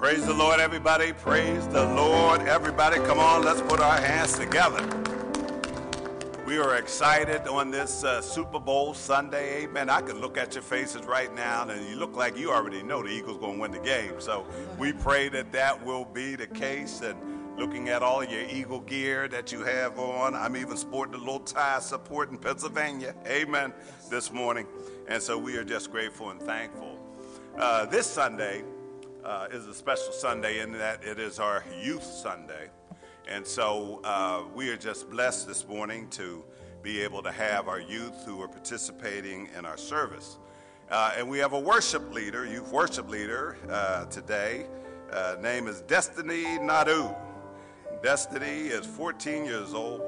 Praise the Lord, everybody. Praise the Lord, everybody. Come on, let's put our hands together. We are excited on this uh, Super Bowl Sunday. Amen. I can look at your faces right now, and you look like you already know the Eagles going to win the game. So we pray that that will be the case. And looking at all your Eagle gear that you have on, I'm even sporting a little tie supporting Pennsylvania. Amen. This morning, and so we are just grateful and thankful. Uh, this Sunday uh, is a special Sunday in that it is our Youth Sunday. And so uh, we are just blessed this morning to be able to have our youth who are participating in our service. Uh, and we have a worship leader, youth worship leader uh, today. Uh, name is Destiny Nadu. Destiny is 14 years old,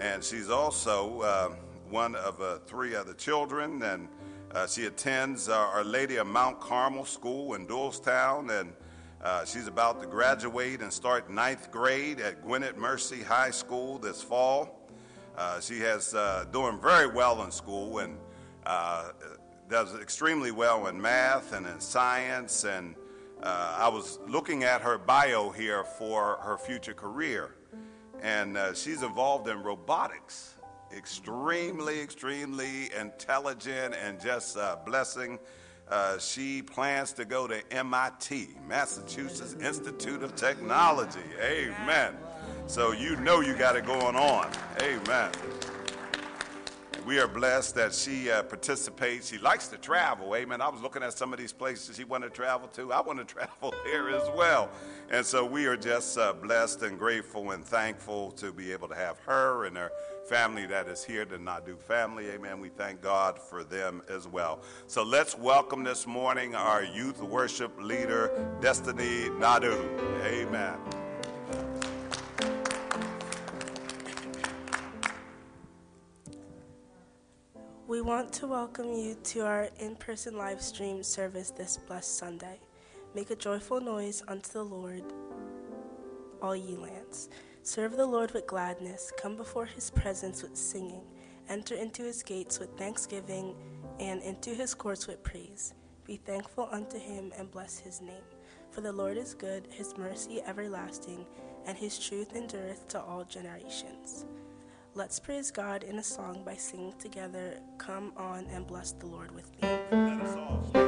and she's also uh, one of three other children. And uh, she attends Our Lady of Mount Carmel School in Doylestown, and uh, she's about to graduate and start ninth grade at Gwynedd Mercy High School this fall. Uh, she has uh, doing very well in school and uh, does extremely well in math and in science. And uh, I was looking at her bio here for her future career, and uh, she's involved in robotics. Extremely, extremely intelligent and just a blessing uh, she plans to go to MIT, Massachusetts Institute of Technology. Amen. So you know you got it going on. Amen. We are blessed that she uh, participates. She likes to travel. Amen. I was looking at some of these places she wanted to travel to. I want to travel there as well. And so we are just uh, blessed and grateful and thankful to be able to have her and her family that is here, the Nadu family. Amen. We thank God for them as well. So let's welcome this morning our youth worship leader, Destiny Nadu. Amen. We want to welcome you to our in person live stream service this blessed Sunday. Make a joyful noise unto the Lord, all ye lands. Serve the Lord with gladness, come before his presence with singing, enter into his gates with thanksgiving, and into his courts with praise. Be thankful unto him and bless his name. For the Lord is good, his mercy everlasting, and his truth endureth to all generations. Let's praise God in a song by singing together, Come on and bless the Lord with me.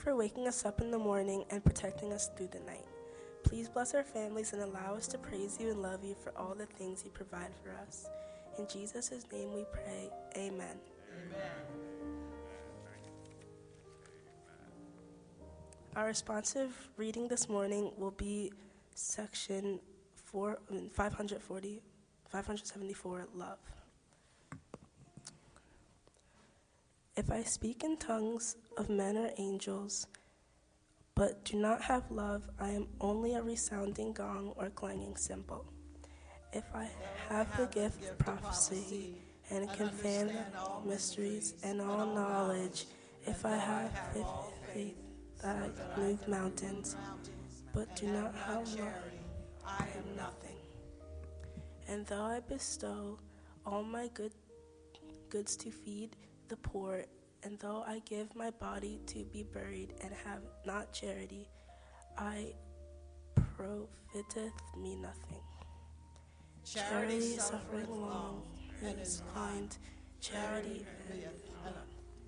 For waking us up in the morning and protecting us through the night. Please bless our families and allow us to praise you and love you for all the things you provide for us. In Jesus' name we pray. Amen. Amen. Our responsive reading this morning will be section four, 540, 574, Love. If I speak in tongues of men or angels, but do not have love, I am only a resounding gong or clanging cymbal. If I have the gift of prophecy and can fan all mysteries and all knowledge, if I have faith that I move mountains, but do not have love, I am nothing. And though I bestow all my good goods to feed the poor, and though I give my body to be buried and have not charity, I profiteth me nothing. Charity, charity suffering long and is kind. Charity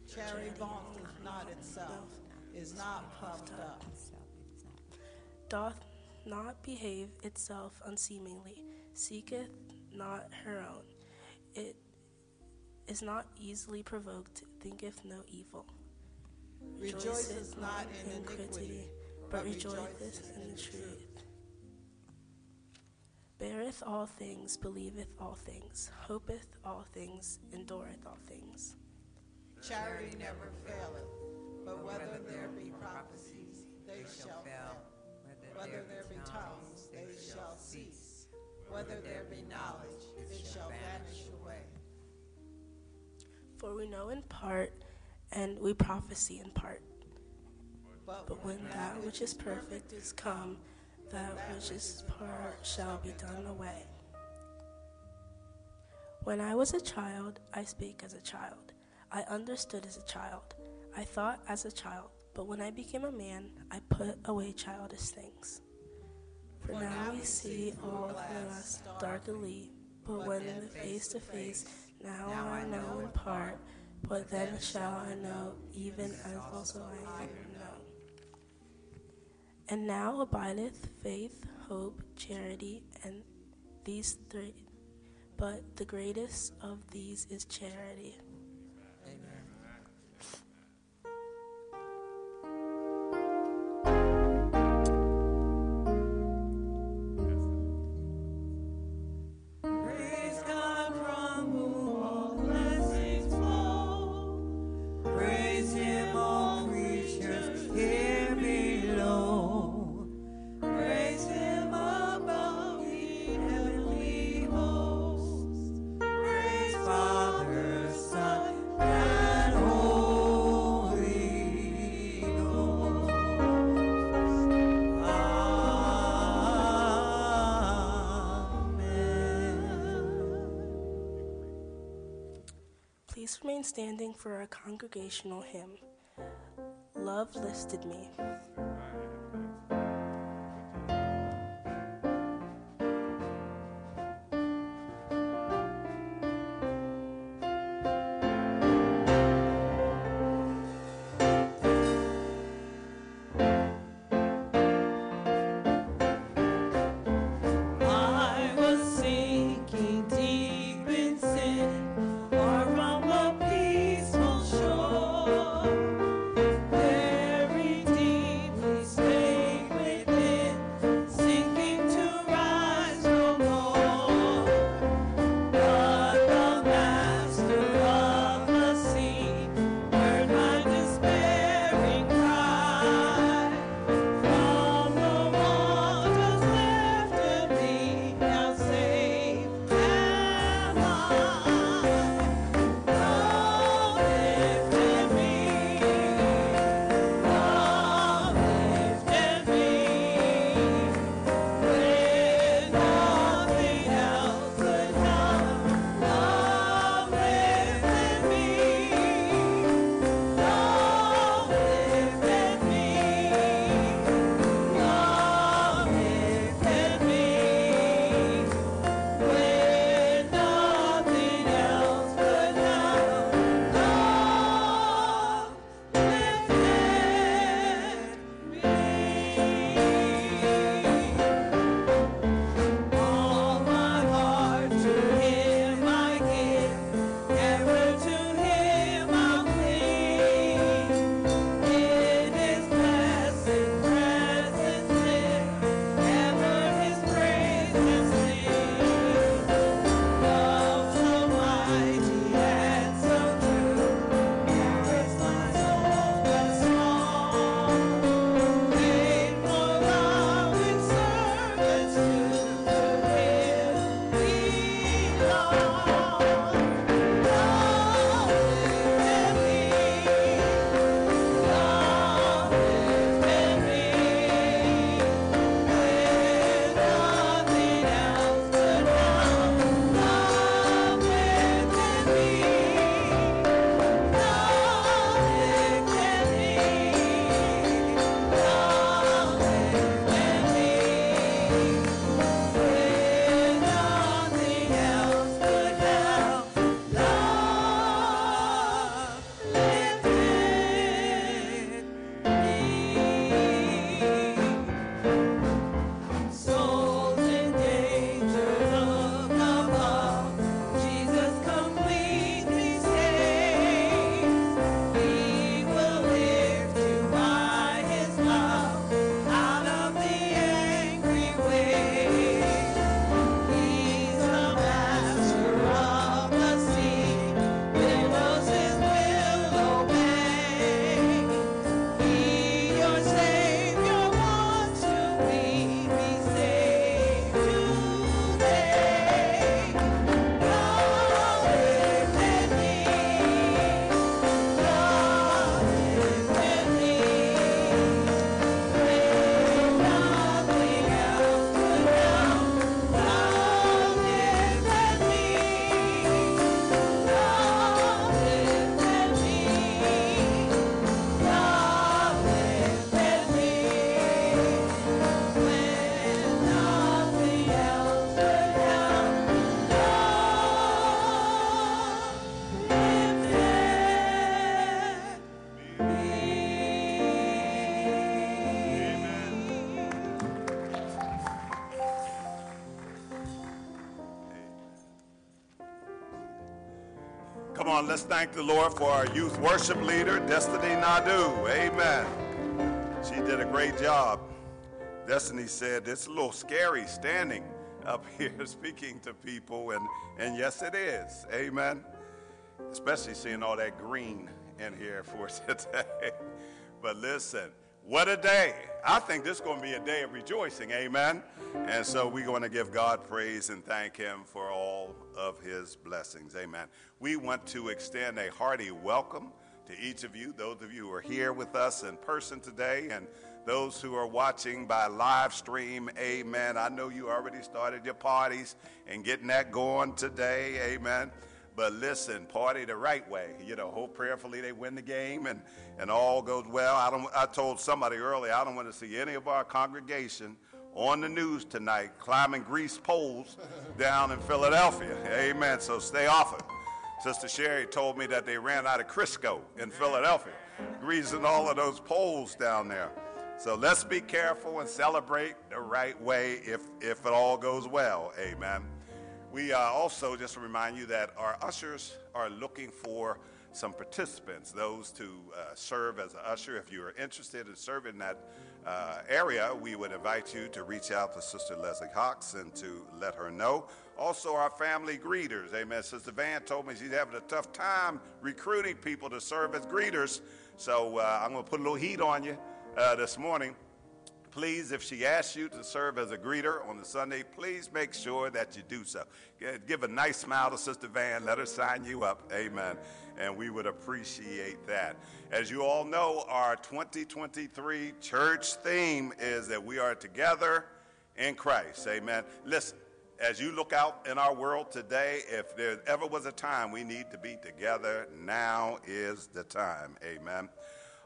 charity vaunteth not itself, is not puffed up, doth not behave itself unseemingly, seeketh not her own. It is not easily provoked, thinketh no evil. Rejoiceth not in iniquity, but rejoiceth in the truth. Beareth all things, believeth all things, hopeth all things, endureth all things. Charity never faileth, but whether there be prophecies, they shall fail. Whether there be tongues, they shall cease. Whether there be knowledge, it shall vanish away. For we know in part, and we prophesy in part. But when that which is perfect is come, that which is part shall be done away. When I was a child, I spake as a child. I understood as a child. I thought as a child. But when I became a man, I put away childish things. For now we see all of us darkly, but when face to face, now I know in part, but then shall I know, even as also I am known. And now abideth faith, hope, charity, and these three. But the greatest of these is charity. Please remain standing for our congregational hymn. Love listed me. On, let's thank the Lord for our youth worship leader, Destiny Nadu. Amen. She did a great job. Destiny said, It's a little scary standing up here speaking to people, and, and yes, it is. Amen. Especially seeing all that green in here for today. but listen, what a day. I think this is going to be a day of rejoicing. Amen. And so we're going to give God praise and thank Him for all of His blessings. Amen. We want to extend a hearty welcome to each of you, those of you who are here with us in person today, and those who are watching by live stream. Amen. I know you already started your parties and getting that going today. Amen. But listen, party the right way. You know, hope prayerfully they win the game and, and all goes well. I, don't, I told somebody earlier, I don't want to see any of our congregation on the news tonight climbing grease poles down in Philadelphia. Amen. So stay off it. Sister Sherry told me that they ran out of Crisco in Philadelphia, greasing all of those poles down there. So let's be careful and celebrate the right way if, if it all goes well. Amen. We uh, also just remind you that our ushers are looking for some participants, those to uh, serve as an usher. If you are interested in serving that uh, area, we would invite you to reach out to Sister Leslie Hawks and to let her know. Also, our family greeters. Amen. Sister Van told me she's having a tough time recruiting people to serve as greeters. So uh, I'm going to put a little heat on you uh, this morning please, if she asks you to serve as a greeter on the Sunday, please make sure that you do so. Give a nice smile to Sister Van. Let her sign you up. Amen. And we would appreciate that. As you all know, our 2023 church theme is that we are together in Christ. Amen. Listen, as you look out in our world today, if there ever was a time we need to be together, now is the time. Amen.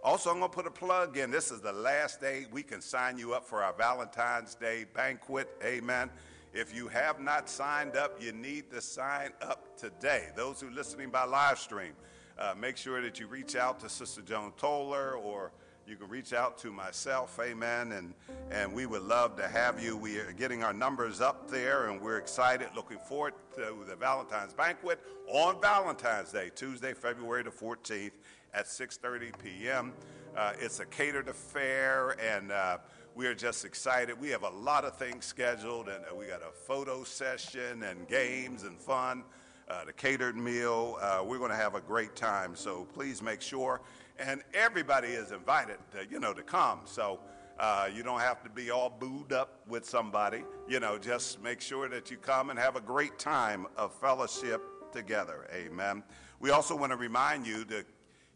Also, I'm going to put a plug in. This is the last day we can sign you up for our Valentine's Day banquet. Amen. If you have not signed up, you need to sign up today. Those who are listening by live stream, uh, make sure that you reach out to Sister Joan Toller or you can reach out to myself, amen, and, and we would love to have you. We are getting our numbers up there, and we're excited, looking forward to the Valentine's Banquet on Valentine's Day, Tuesday, February the 14th at 6.30 p.m. Uh, it's a catered affair, and uh, we are just excited. We have a lot of things scheduled, and uh, we got a photo session and games and fun, uh, the catered meal. Uh, we're going to have a great time, so please make sure. And everybody is invited, to, you know, to come. So uh, you don't have to be all booed up with somebody. You know, just make sure that you come and have a great time of fellowship together. Amen. We also want to remind you to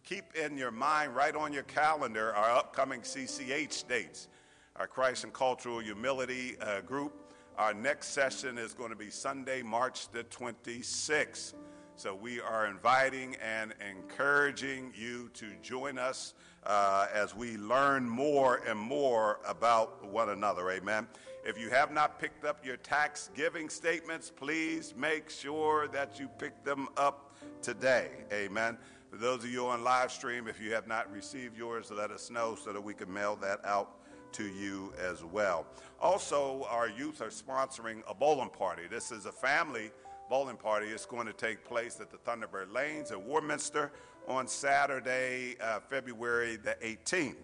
keep in your mind, right on your calendar, our upcoming CCH dates. Our Christ and Cultural Humility uh, group. Our next session is going to be Sunday, March the 26th. So we are inviting and encouraging you to join us uh, as we learn more and more about one another. Amen. If you have not picked up your tax giving statements, please make sure that you pick them up today. Amen. For those of you on live stream, if you have not received yours, let us know so that we can mail that out to you as well. Also, our youth are sponsoring a bowling party. This is a family bowling party. It's going to take place at the Thunderbird Lanes in Warminster on Saturday, uh, February the 18th.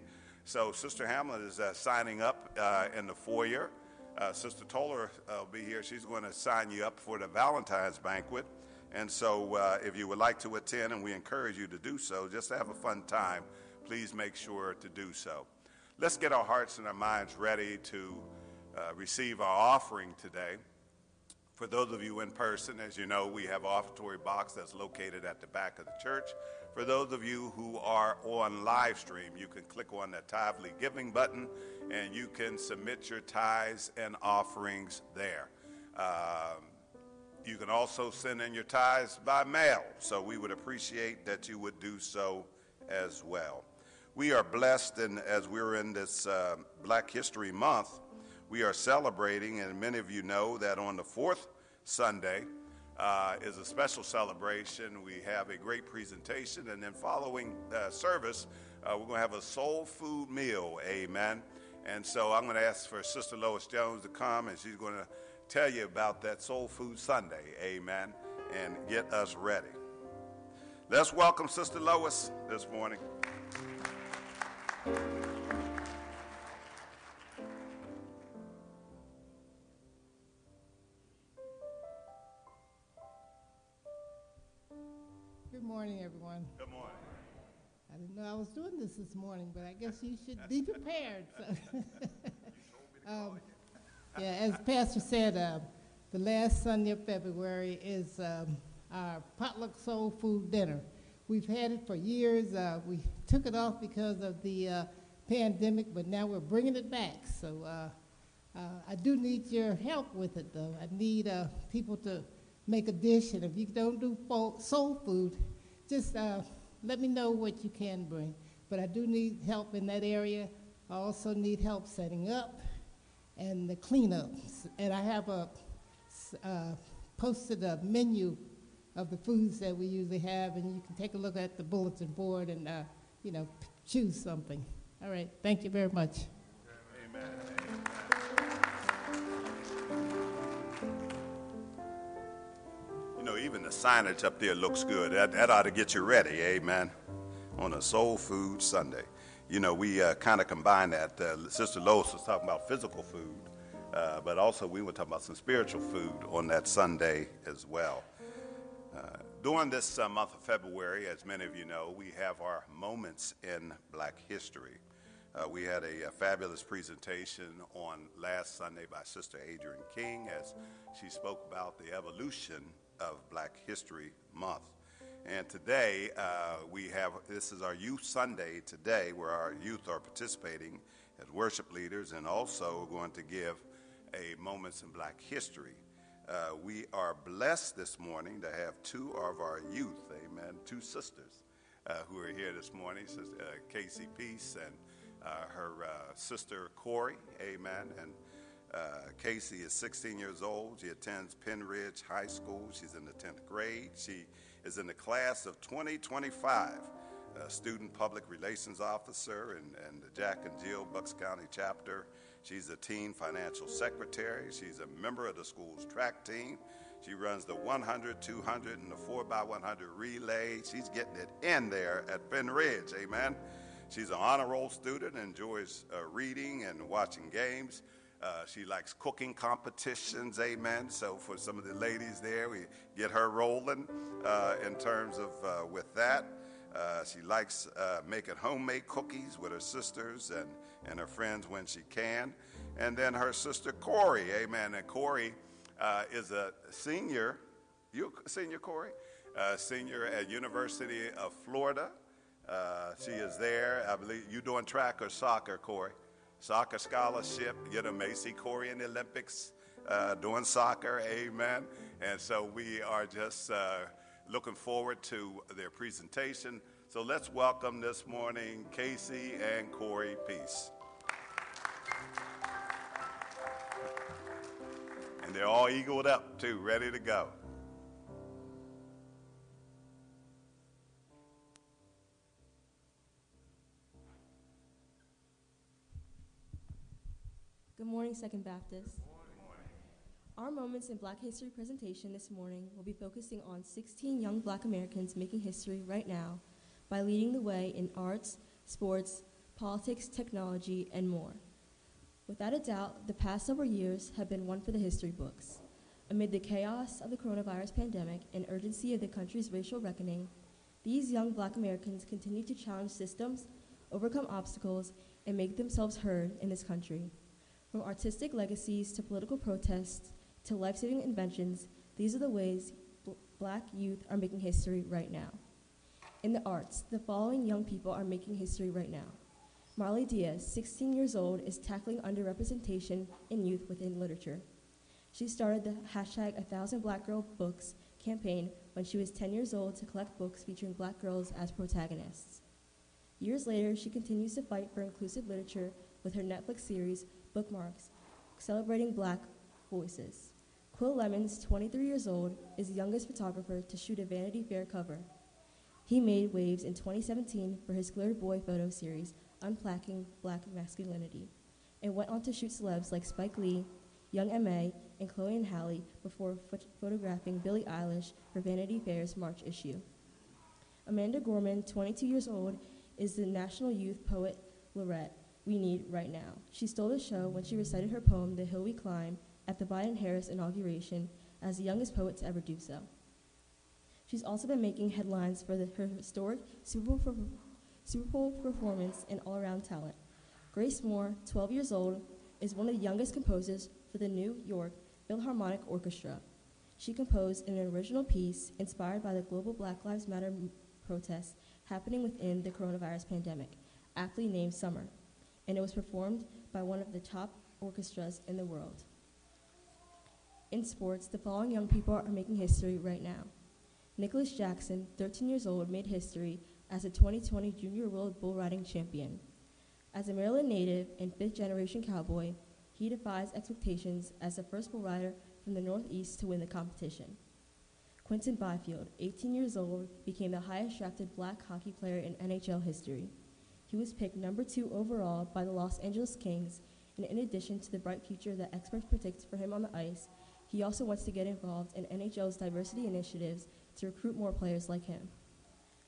So, Sister Hamlet is uh, signing up uh, in the foyer. Uh, Sister Toller uh, will be here. She's going to sign you up for the Valentine's banquet. And so, uh, if you would like to attend, and we encourage you to do so, just to have a fun time, please make sure to do so. Let's get our hearts and our minds ready to uh, receive our offering today. For those of you in person, as you know, we have an offertory box that's located at the back of the church. For those of you who are on live stream, you can click on the Tithely Giving button and you can submit your tithes and offerings there. Um, you can also send in your tithes by mail, so we would appreciate that you would do so as well. We are blessed, and as we're in this uh, Black History Month, we are celebrating, and many of you know that on the fourth Sunday uh, is a special celebration. We have a great presentation, and then following uh, service, uh, we're going to have a soul food meal. Amen. And so I'm going to ask for Sister Lois Jones to come, and she's going to tell you about that Soul Food Sunday, amen, and get us ready. Let's welcome Sister Lois this morning. Good morning, everyone. Good morning. I didn't know I was doing this this morning, but I guess you should be prepared. So. um, yeah, as Pastor said, uh, the last Sunday of February is um, our potluck soul food dinner. We've had it for years. Uh, we took it off because of the uh, pandemic, but now we're bringing it back. So uh, uh, I do need your help with it, though. I need uh, people to make a dish, and if you don't do soul food, just let me know what you can bring. But I do need help in that area. I also need help setting up and the cleanups. And I have a uh, posted a menu of the foods that we usually have, and you can take a look at the bulletin board and, uh, you know, choose something. All right, thank you very much. Amen. You know, even the signage up there looks good. That, that ought to get you ready, amen, on a Soul Food Sunday. You know, we uh, kind of combine that. Uh, Sister Lois was talking about physical food, uh, but also we were talking about some spiritual food on that Sunday as well. Uh, during this uh, month of February, as many of you know, we have our Moments in Black History. Uh, we had a, a, fabulous presentation on last Sunday by Sister Adrienne King as she spoke about the evolution of Black History Month. And today, uh, we have this is our Youth Sunday today, where our youth are participating as worship leaders and also going to give a Moments in Black History. Uh, we are blessed this morning to have two of our youth, amen, two sisters uh, who are here this morning, uh, Casey Peace and uh, her uh, sister Corey, amen. And Casey is 16 years old. She attends Pennridge High School. She's in the 10th grade. She is in the class of 2025 student public relations officer and, the Jack and Jill Bucks County chapter She's a teen financial secretary. She's a member of the school's track team. She runs the 100, 200, and the 4x100 relay. She's getting it in there at Pennridge. Amen. She's an honor roll student, enjoys uh, reading and watching games. Uh, she likes cooking competitions, amen. So for some of the ladies there, we get her rolling uh, in terms of uh, with that. Uh, she likes uh, making homemade cookies with her sisters and and her friends when she can. And then her sister Corey, amen. And Corey uh, is a senior, you senior Corey, senior at University of Florida. She is there. I believe you doing track or soccer, Corey? Soccer scholarship. Get a Macy Corey in the Olympics uh, doing soccer, amen. And so we are just uh, looking forward to their presentation. So let's welcome this morning Casey and Corey Peace. And they're all eagled up, too, ready to go. Good morning, Second Baptist. Our Moments in Black History presentation this morning will be focusing on 16 young black Americans making history right now by leading the way in arts, sports, politics, technology, and more. Without a doubt, the past several years have been one for the history books. Amid the chaos of the coronavirus pandemic and urgency of the country's racial reckoning, these young black Americans continue to challenge systems, overcome obstacles, and make themselves heard in this country. From artistic legacies to political protests to life saving inventions, these are the ways bl- black youth are making history right now. In the arts, the following young people are making history right now. Marley Dias, 16 years old, is tackling underrepresentation in youth within literature. She started the hashtag 1000 Black Girl Books campaign when she was 10 years old to collect books featuring black girls as protagonists. Years later, she continues to fight for inclusive literature with her Netflix series, Bookmarks, celebrating black voices. Quill Lemons, 23 years old, is the youngest photographer to shoot a Vanity Fair cover. He made waves in 2017 for his Glittered Boy photo series, Unpacking Black Masculinity, and went on to shoot celebs like Spike Lee, Young M.A., and Chloe and Halle before ph- photographing Billie Eilish for Vanity Fair's March issue. Amanda Gorman, 22 years old, is the National Youth Poet Laureate we need right now. She stole the show when she recited her poem, The Hill We Climb, at the Biden Harris inauguration as the youngest poet to ever do so. She's also been making headlines for the, her historic Super Bowl, Super Bowl performance and all around talent. Grace Moore, 12 years old, is one of the youngest composers for the New York Philharmonic Orchestra. She composed an original piece inspired by the global Black Lives Matter protests happening within the coronavirus pandemic, aptly named Summer, and it was performed by one of the top orchestras in the world. In sports, the following young people are making history right now. Nicholas Jackson, 13 years old, made history as a 2020 Junior World Bull Riding Champion. As a Maryland native and fifth generation cowboy, he defies expectations as the first bull rider from the Northeast to win the competition. Quinton Byfield, 18 years old, became the highest drafted black hockey player in NHL history. He was picked number two overall by the Los Angeles Kings, and in addition to the bright future that experts predict for him on the ice, he also wants to get involved in NHL's diversity initiatives to recruit more players like him.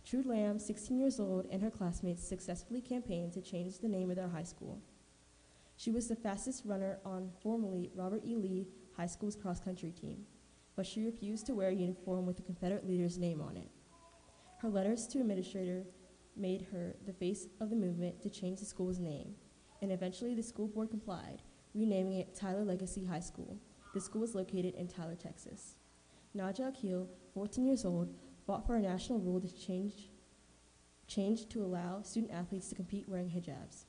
Trude Lamb, 16 years old, and her classmates successfully campaigned to change the name of their high school. She was the fastest runner on formerly Robert E. Lee High School's cross country team but she refused to wear a uniform with the Confederate leader's name on it. Her letters to administrator made her the face of the movement to change the school's name, and eventually the school board complied, renaming it Tyler Legacy High School. The school is located in Tyler, Texas. Najah Aqeel, 14 years old, fought for a national rule to change, change to allow student athletes to compete wearing hijabs.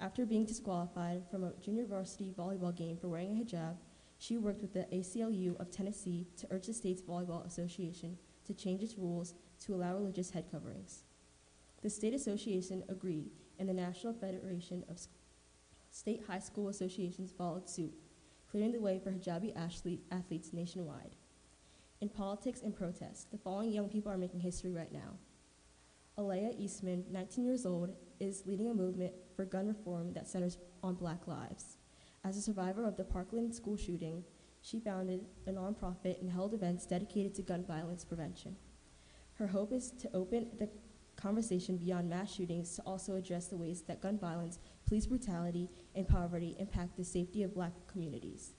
After being disqualified from a junior varsity volleyball game for wearing a hijab, she worked with the ACLU of Tennessee to urge the state's volleyball association to change its rules to allow religious head coverings. The state association agreed, and the National Federation of State High School Associations followed suit, clearing the way for hijabi athletes nationwide. In politics and protest, the following young people are making history right now. Aalayah Eastmond, 19 years old, is leading a movement for gun reform that centers on black lives. As a survivor of the Parkland school shooting, she founded a nonprofit and held events dedicated to gun violence prevention. Her hope is to open the conversation beyond mass shootings to also address the ways that gun violence, police brutality, and poverty impact the safety of black communities.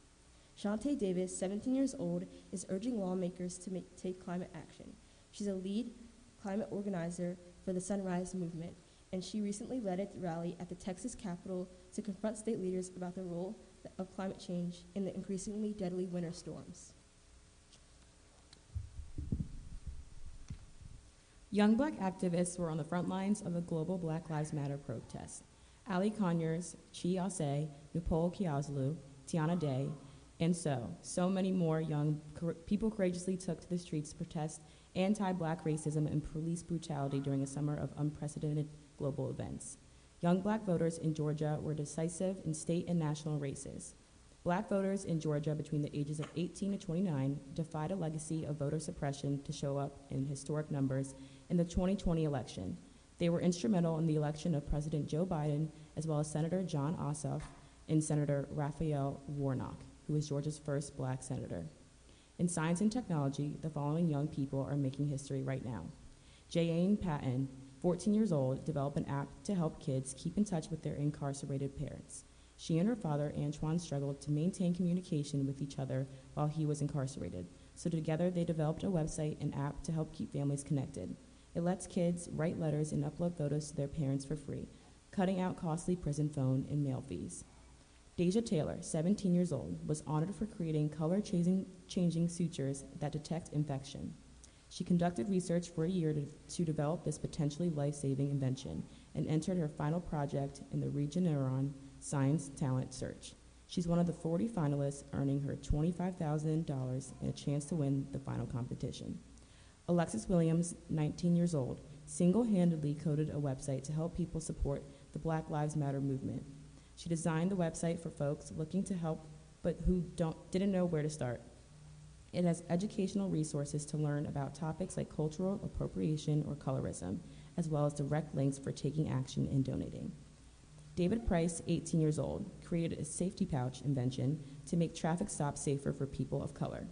Shantae Davis, 17 years old, is urging lawmakers to make, take climate action. She's a lead climate organizer for the Sunrise Movement, and she recently led a rally at the Texas Capitol to confront state leaders about the role of climate change in the increasingly deadly winter storms. Young black activists were on the front lines of the global Black Lives Matter protest. Ali Conyers, Chi Ossé, Nupol Kiazolu, Tiana Day, and so, so many more young people courageously took to the streets to protest anti-black racism and police brutality during a summer of unprecedented global events. Young black voters in Georgia were decisive in state and national races. Black voters in Georgia between the ages of 18 to 29 defied a legacy of voter suppression to show up in historic numbers in the 2020 election. They were instrumental in the election of President Joe Biden, as well as Senator Jon Ossoff and Senator Raphael Warnock, who was Georgia's first black senator. In science and technology, the following young people are making history right now. Jane Patton 14 years old, developed an app to help kids keep in touch with their incarcerated parents. She and her father, Antoine, struggled to maintain communication with each other while he was incarcerated. So together they developed a website and app to help keep families connected. It lets kids write letters and upload photos to their parents for free, cutting out costly prison phone and mail fees. Dasia Taylor, 17 years old, was honored for creating color changing, sutures that detect infection. She conducted research for a year to, to develop this potentially life saving invention and entered her final project in the Regeneron Science Talent Search. She's one of the 40 finalists, earning her $25,000 and a chance to win the final competition. Alexis Williams, 19 years old, single handedly coded a website to help people support the Black Lives Matter movement. She designed the website for folks looking to help but who don't, didn't know where to start. It has educational resources to learn about topics like cultural appropriation or colorism, as well as direct links for taking action and donating. David Price, 18 years old, created a safety pouch invention to make traffic stops safer for people of color.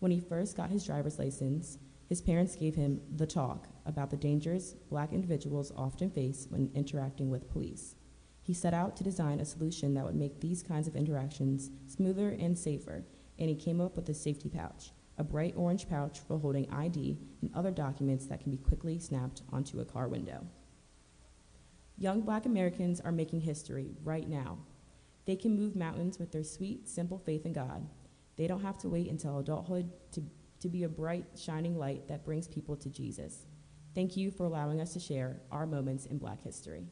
When he first got his driver's license, His parents gave him the talk about the dangers black individuals often face when interacting with police. He set out to design a solution that would make these kinds of interactions smoother and safer, and he came up with a safety pouch, a bright orange pouch for holding ID and other documents that can be quickly snapped onto a car window. Young black Americans are making history right now. They can move mountains with their sweet, simple faith in God. They don't have to wait until adulthood to, to be a bright, shining light that brings people to Jesus. Thank you for allowing us to share our moments in black history.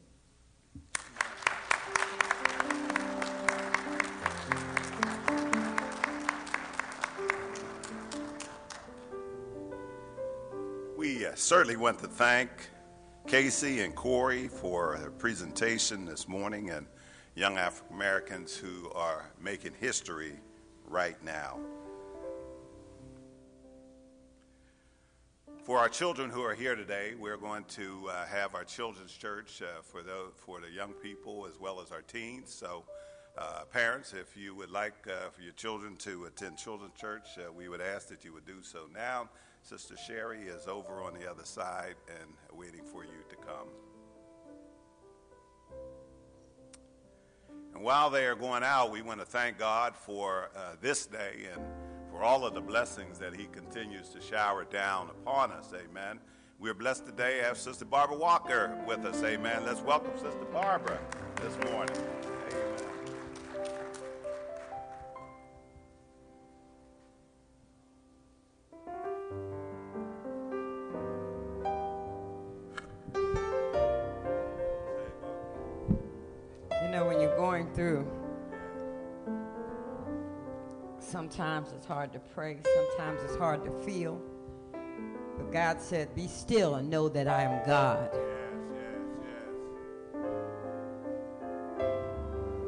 We uh, certainly want to thank Casey and Corey for their presentation this morning and young African Americans who are making history right now. For our children who are here today, we're going to uh, have our children's church uh, for, the, for the young people as well as our teens. So, uh, parents, if you would like uh, for your children to attend children's church, uh, we would ask that you would do so now. Sister Sherry is over on the other side and waiting for you to come. And while they are going out, we want to thank God for uh, this day and for all of the blessings that He continues to shower down upon us. Amen. We're blessed today to have Sister Barbara Walker with us. Amen. Let's welcome Sister Barbara this morning. Sometimes it's hard to pray, sometimes it's hard to feel. But God said, Be still and know that I am God. Yes, yes, yes.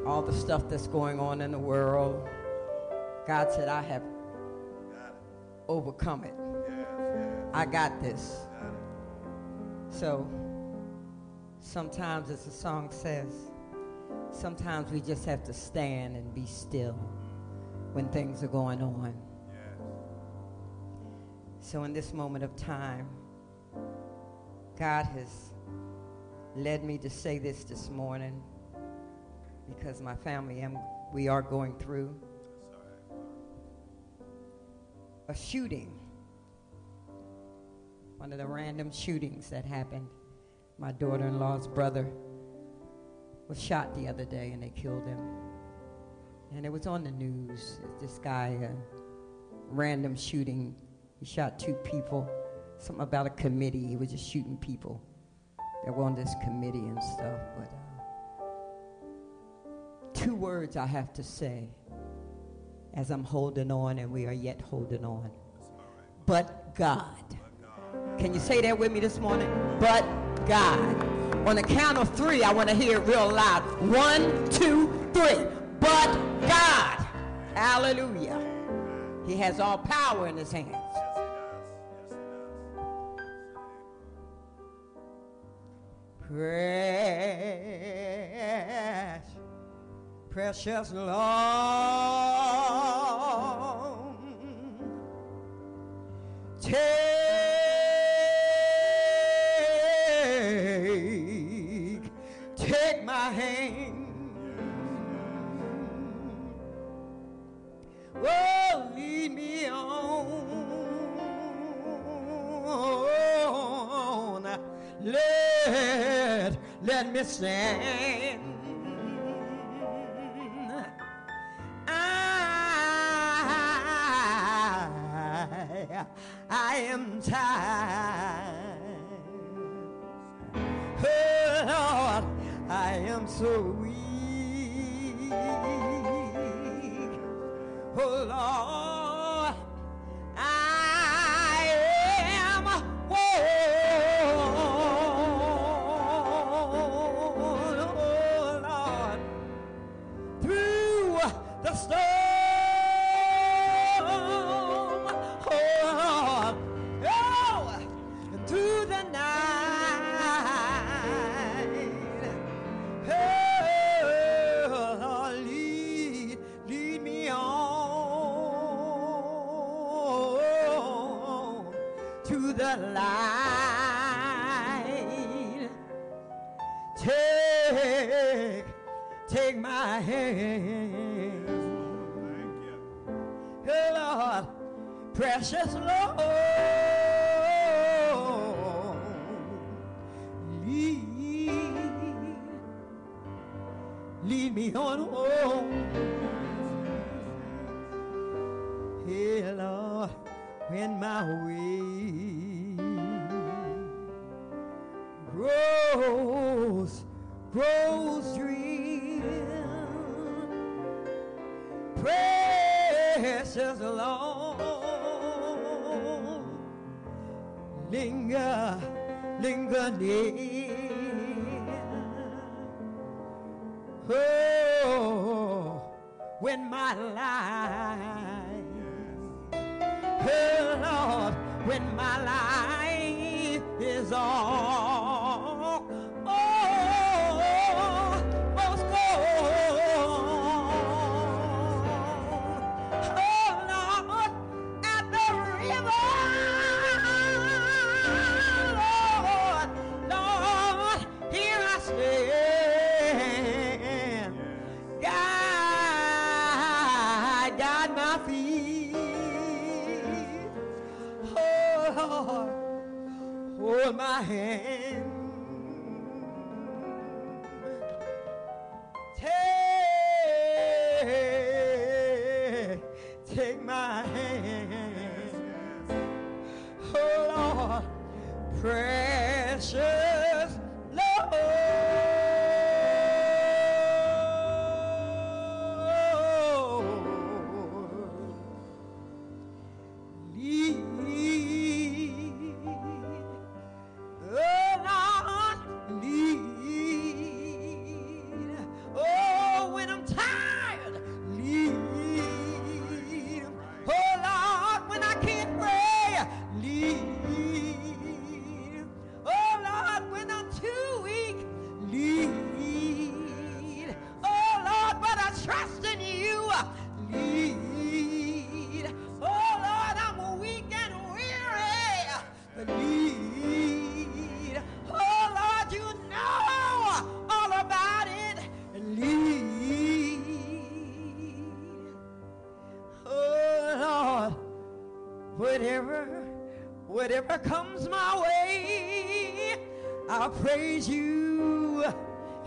All the stuff that's going on in the world, God said, I have overcome it. I got this. Got. So sometimes, as the song says, sometimes we just have to stand and be still when things are going on. Yes. So, in this moment of time, God has led me to say this this morning because my family and we are going through That's all right. a shooting. One of the random shootings that happened. My daughter in law's brother was shot the other day and they killed him. And it was on the news. This guy, uh, random shooting. He shot two people. Something about a committee. He was just shooting people that were on this committee and stuff. But uh, two words I have to say as I'm holding on, and we are yet holding on. But God. Can you say that with me this morning? But God. On the count of three, I want to hear it real loud. One, two, three. But God. Hallelujah. He has all power in his hands. Precious, precious Lord, take, Let, me stand. I, I am tired. Oh, Lord, I am so weak. Oh Lord, Lord, precious Lord, lead, lead me on home. Hey Lord, when my way near. Oh, when my life Oh Lord, when my life is all,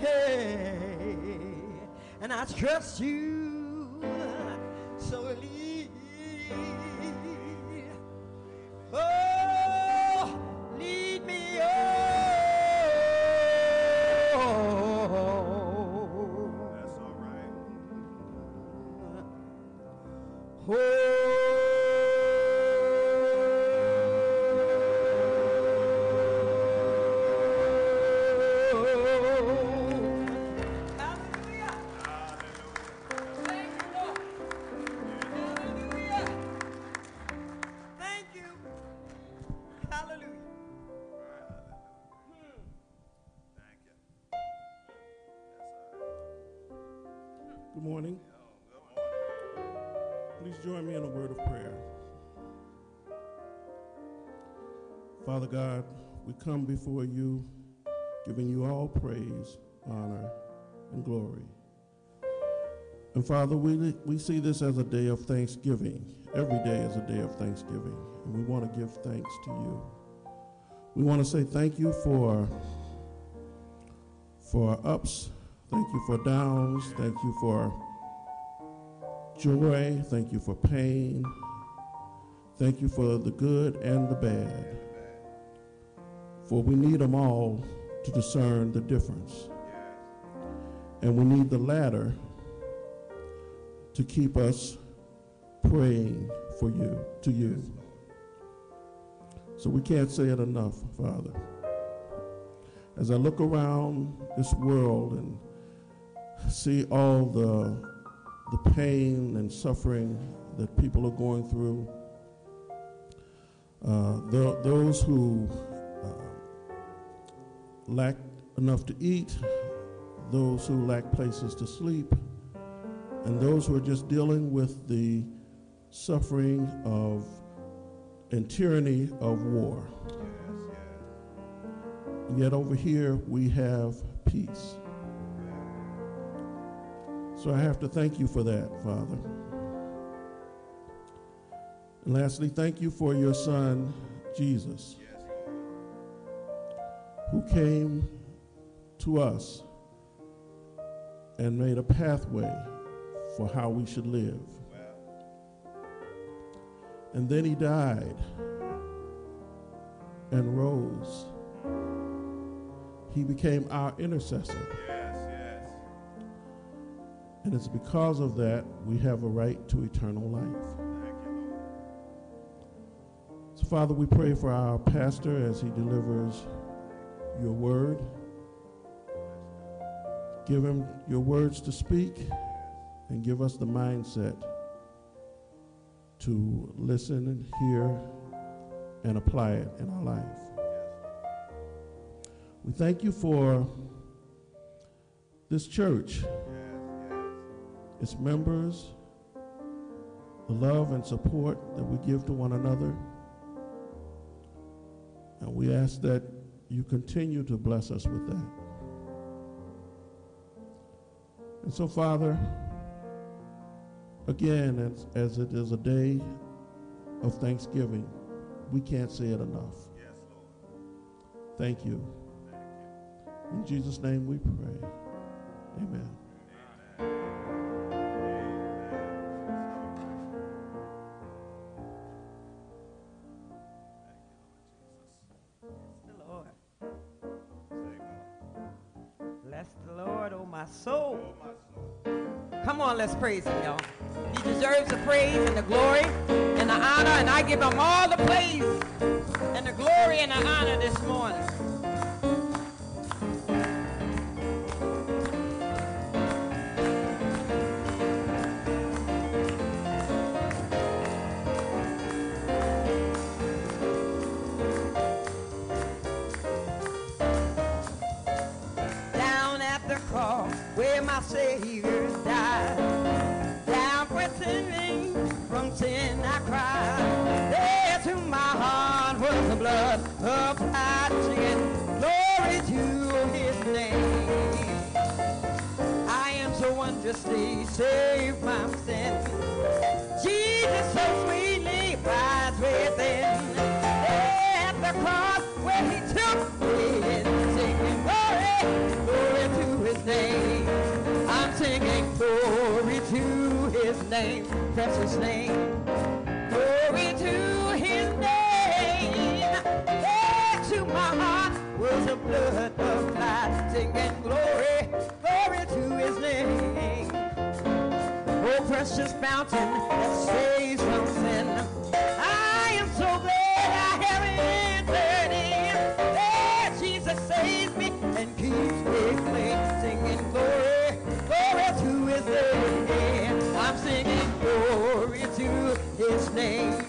Hey, and I trust you. So lead. God, we come before you giving you all praise, honor, and glory. And Father, we, we see this as a day of thanksgiving. Every day is a day of thanksgiving, and we want to give thanks to you. We want to say thank you for, for ups, thank you for downs, thank you for joy, thank you for pain, thank you for the good and the bad. For we need them all to discern the difference. And we need the latter to keep us praying for you, to you. So we can't say it enough, Father. As I look around this world and see all the, the pain and suffering that people are going through, uh, tho- those who lack enough to eat, those who lack places to sleep, and those who are just dealing with the suffering of and tyranny of war. Yet over here we have peace. So I have to thank you for that, Father. And lastly, thank you for your son, Jesus, who came to us and made a pathway for how we should live. And then he died and rose. He became our intercessor. Yes, yes. And it's because of that we have a right to eternal life. You. So, Father, we pray for our pastor as he delivers your word. Give him your words to speak and give us the mindset to listen and hear and apply it in our life. We thank you for this church, its members, the love and support that we give to one another. And we ask that you continue to bless us with that. And so, Father, again, as, as it is a day of thanksgiving, we can't say it enough. Yes, Lord. Thank you. In Jesus' name we pray. Amen. the praise him, y'all. He deserves the praise and the glory and the honor, and I give him all the praise and the glory and the honor this morning. Wondrously saved from sin. Jesus so sweetly abides within. At the cross where He took me in, singing glory, glory to His name. I'm singing glory to His name, precious name. Precious fountain that saves from sin. I am so glad I have entered in. There Jesus saves me and keeps me clean. Singing glory, glory to his name. I'm singing glory to his name,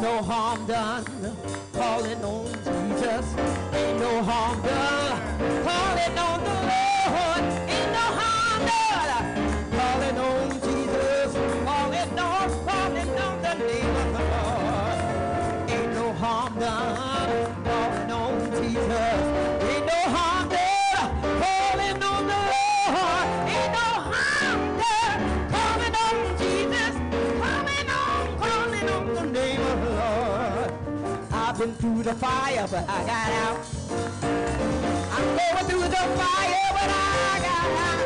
no harm done calling on Jesus. Ain't no harm done calling on the Lord. Through the fire, but I got out. I'm going through the fire, but I got out.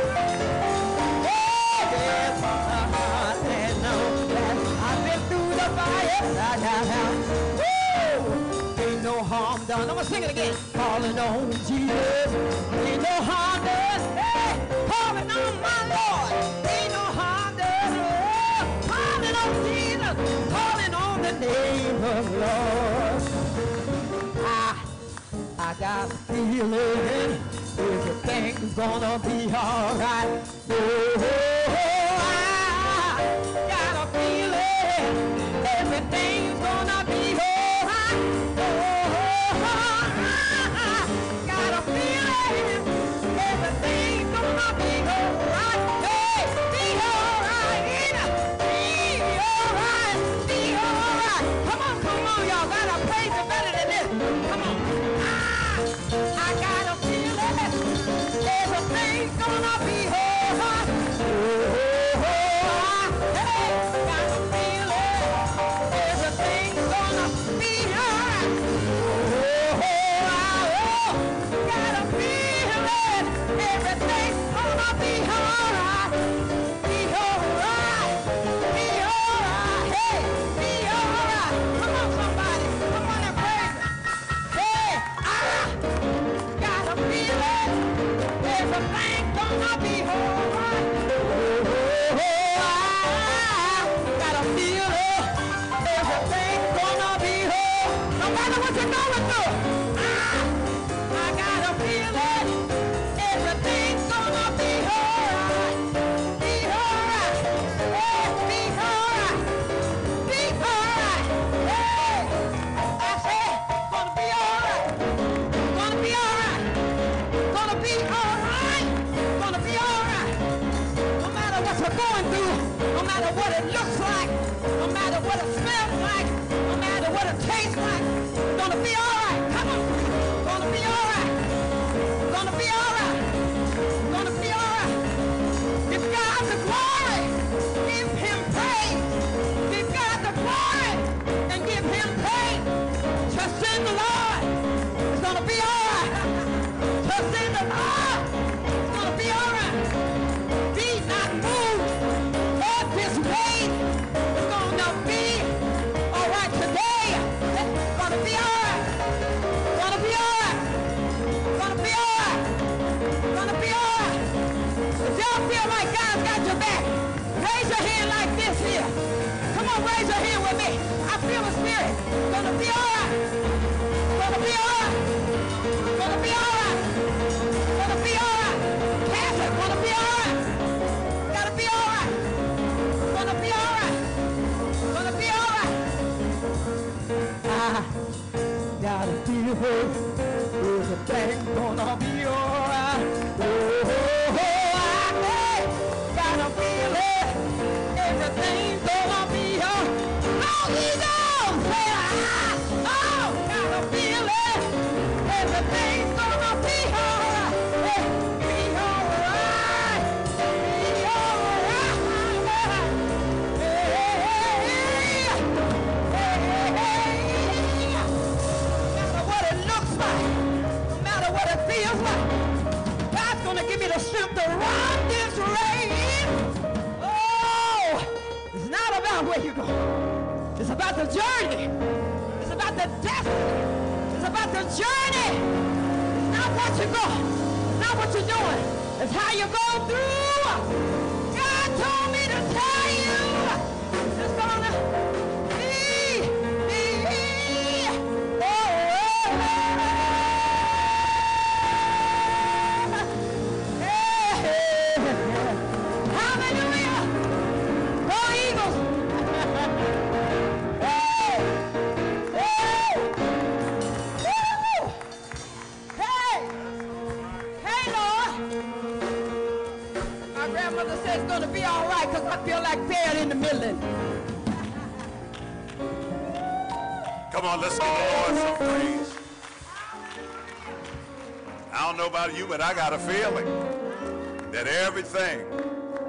Uh, and know that I've been through the fire, but I got out. Woo! Ain't no harm done. I'm gonna sing it again. Calling on Jesus. Ain't no harm done. Hey, calling on my Lord. Ain't no harm done. Oh, calling on Jesus. Calling on the name of Lord. I, got a feeling everything's gonna be alright. Oh, oh, oh, I got a feeling everything's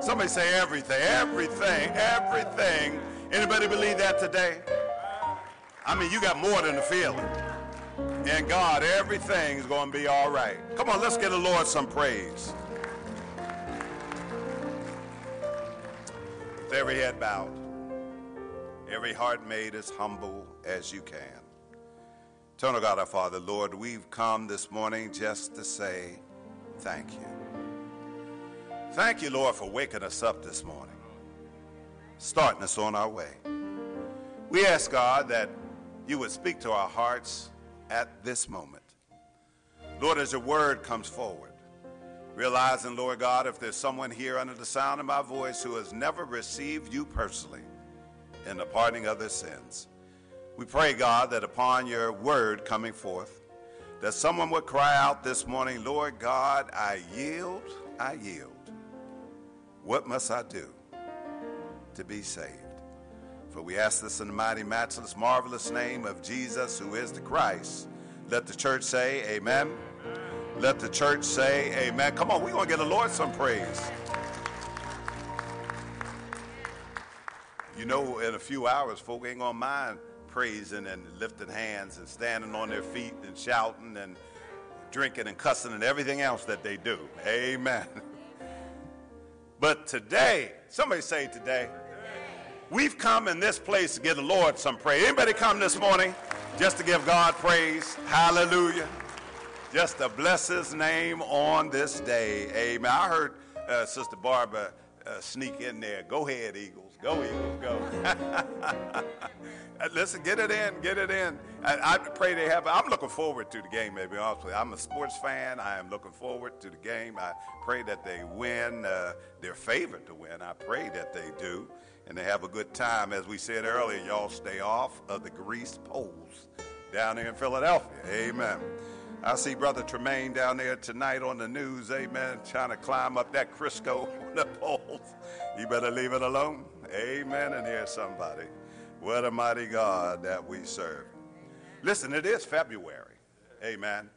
Somebody say everything, everything, everything. Anybody believe that today? I mean, you got more than a feeling. And God, everything's going to be all right. Come on, let's give the Lord some praise. With every head bowed, every heart made as humble as you can. Eternal God, our Father, Lord, we've come this morning just to say thank you. Thank you, Lord, for waking us up this morning, starting us on our way. We ask, God, that you would speak to our hearts at this moment. Lord, as your word comes forward, realizing, Lord God, if there's someone here under the sound of my voice who has never received you personally in the pardoning of their sins, we pray, God, that upon your word coming forth, that someone would cry out this morning, Lord God, I yield, I yield. What must I do to be saved? For we ask this in the mighty, matchless, marvelous name of Jesus, who is the Christ. Let the church say, Amen, Let the church say amen. Come on, we're going to get the Lord some praise. You know, in a few hours, folk ain't going to mind praising and lifting hands and standing on their feet and shouting and drinking and cussing and everything else that they do. Amen. But today, somebody say today, we've come in this place to give the Lord some praise. Anybody come this morning just to give God praise? Hallelujah. Just to bless his name on this day. Amen. I heard uh, Sister Barbara uh, sneak in there. Go ahead, Eagles. Go, Eagles, go. Listen, get it in, get it in. I, I, pray they have. I'm looking forward to the game, maybe honestly. I'm a sports fan. I am looking forward to the game. I pray that they win. Uh, they're favored to win. I pray that they do. And they have a good time. As we said earlier, y'all stay off of the greased poles down here in Philadelphia. Amen. I see Brother Tremaine down there tonight on the news, amen, trying to climb up that Crisco on the poles. You better leave it alone. Amen. And here's somebody. What a mighty God that we serve. Listen, it is February. Amen.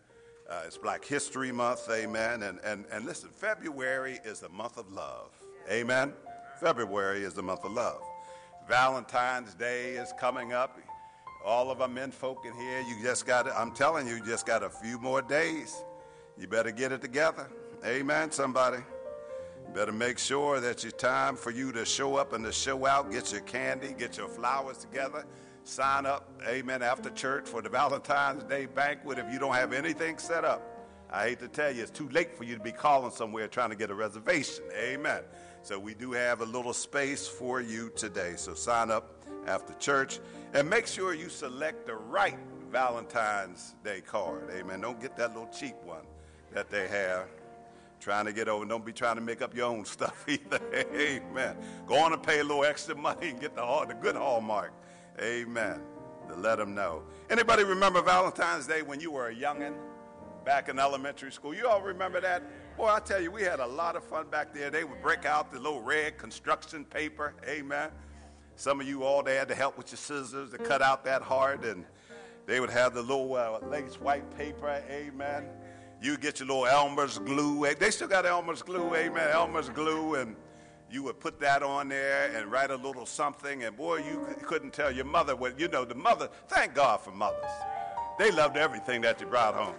Uh, it's Black History Month. Amen. And, and, and listen, February is the month of love. Amen. February is the month of love. Valentine's Day is coming up. All of our men folk in here, you just got I'm telling you, you just got a few more days. You better get it together. Amen, somebody. Better make sure that it's time for you to show up and to show out, get your candy, get your flowers together, sign up, amen, after church for the Valentine's Day banquet if you don't have anything set up. I hate to tell you, it's too late for you to be calling somewhere trying to get a reservation. Amen. So we do have a little space for you today. So sign up after church and make sure you select the right Valentine's Day card. Amen. Don't get that little cheap one that they have trying to get over. Don't be trying to make up your own stuff either. Amen. Go on and pay a little extra money and get the, the good hallmark. Amen. To let them know. Anybody remember Valentine's Day when you were a youngin' back in elementary school? You all remember that? Boy, I tell you, we had a lot of fun back there. They would break out the little red construction paper. Amen. Some of you all they had to help with your scissors to cut out that heart, and they would have the little uh, lace white paper. Amen you get your little Elmer's glue. Eh, they still got Elmer's glue, amen. Elmer's glue, and you would put that on there and write a little something. And boy, you couldn't tell your mother what you know. The mother, thank God for mothers. They loved everything that you brought home.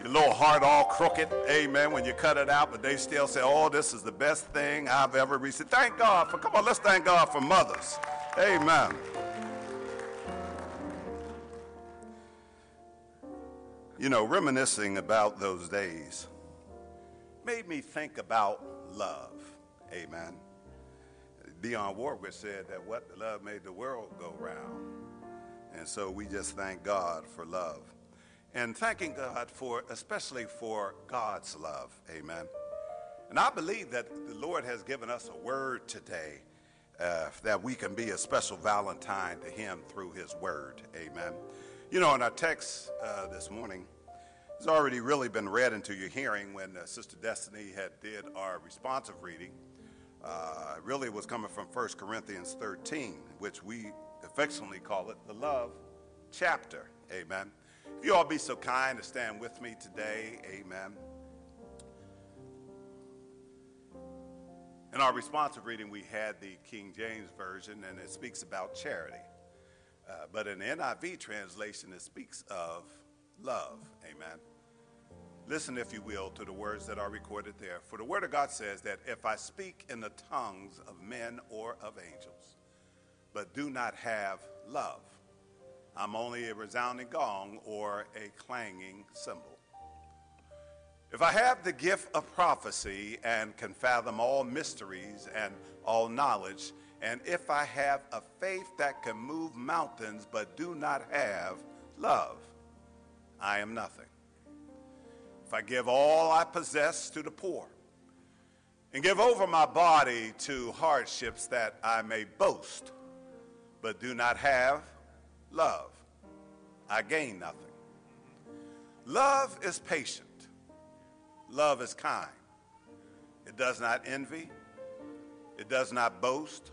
Your little heart all crooked, amen, when you cut it out, but they still say, oh, this is the best thing I've ever received. Thank God for, come on, let's thank God for mothers. Amen. You know, reminiscing about those days made me think about love. Amen. Dionne Warwick said that what love made the world go round. And so we just thank God for love. And thanking God for, especially for God's love. Amen. And I believe that the Lord has given us a word today uh, that we can be a special Valentine to Him through His word. Amen. You know, in our text uh, this morning, it's already really been read into your hearing when uh, Sister Destiny had did our responsive reading. Uh, really was coming from 1 Corinthians 13, which we affectionately call it the love chapter. Amen. If you all be so kind to stand with me today, amen. In our responsive reading, we had the King James Version, and it speaks about charity. Uh, but in the NIV translation, it speaks of love. Amen. Listen, if you will, to the words that are recorded there. For the Word of God says that if I speak in the tongues of men or of angels, but do not have love, I'm only a resounding gong or a clanging cymbal. If I have the gift of prophecy and can fathom all mysteries and all knowledge, and if I have a faith that can move mountains but do not have love, I am nothing. If I give all I possess to the poor and give over my body to hardships that I may boast, but do not have love, I gain nothing. Love is patient. Love is kind. It does not envy. It does not boast.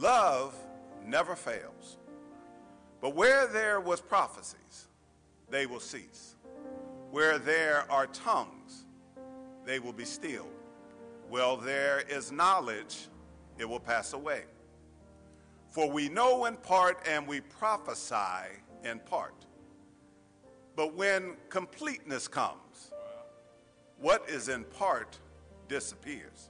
Love never fails. But where there was prophecies, they will cease. Where there are tongues, they will be stilled. Well, there is knowledge, it will pass away. For we know in part and we prophesy in part. But when completeness comes, what is in part disappears.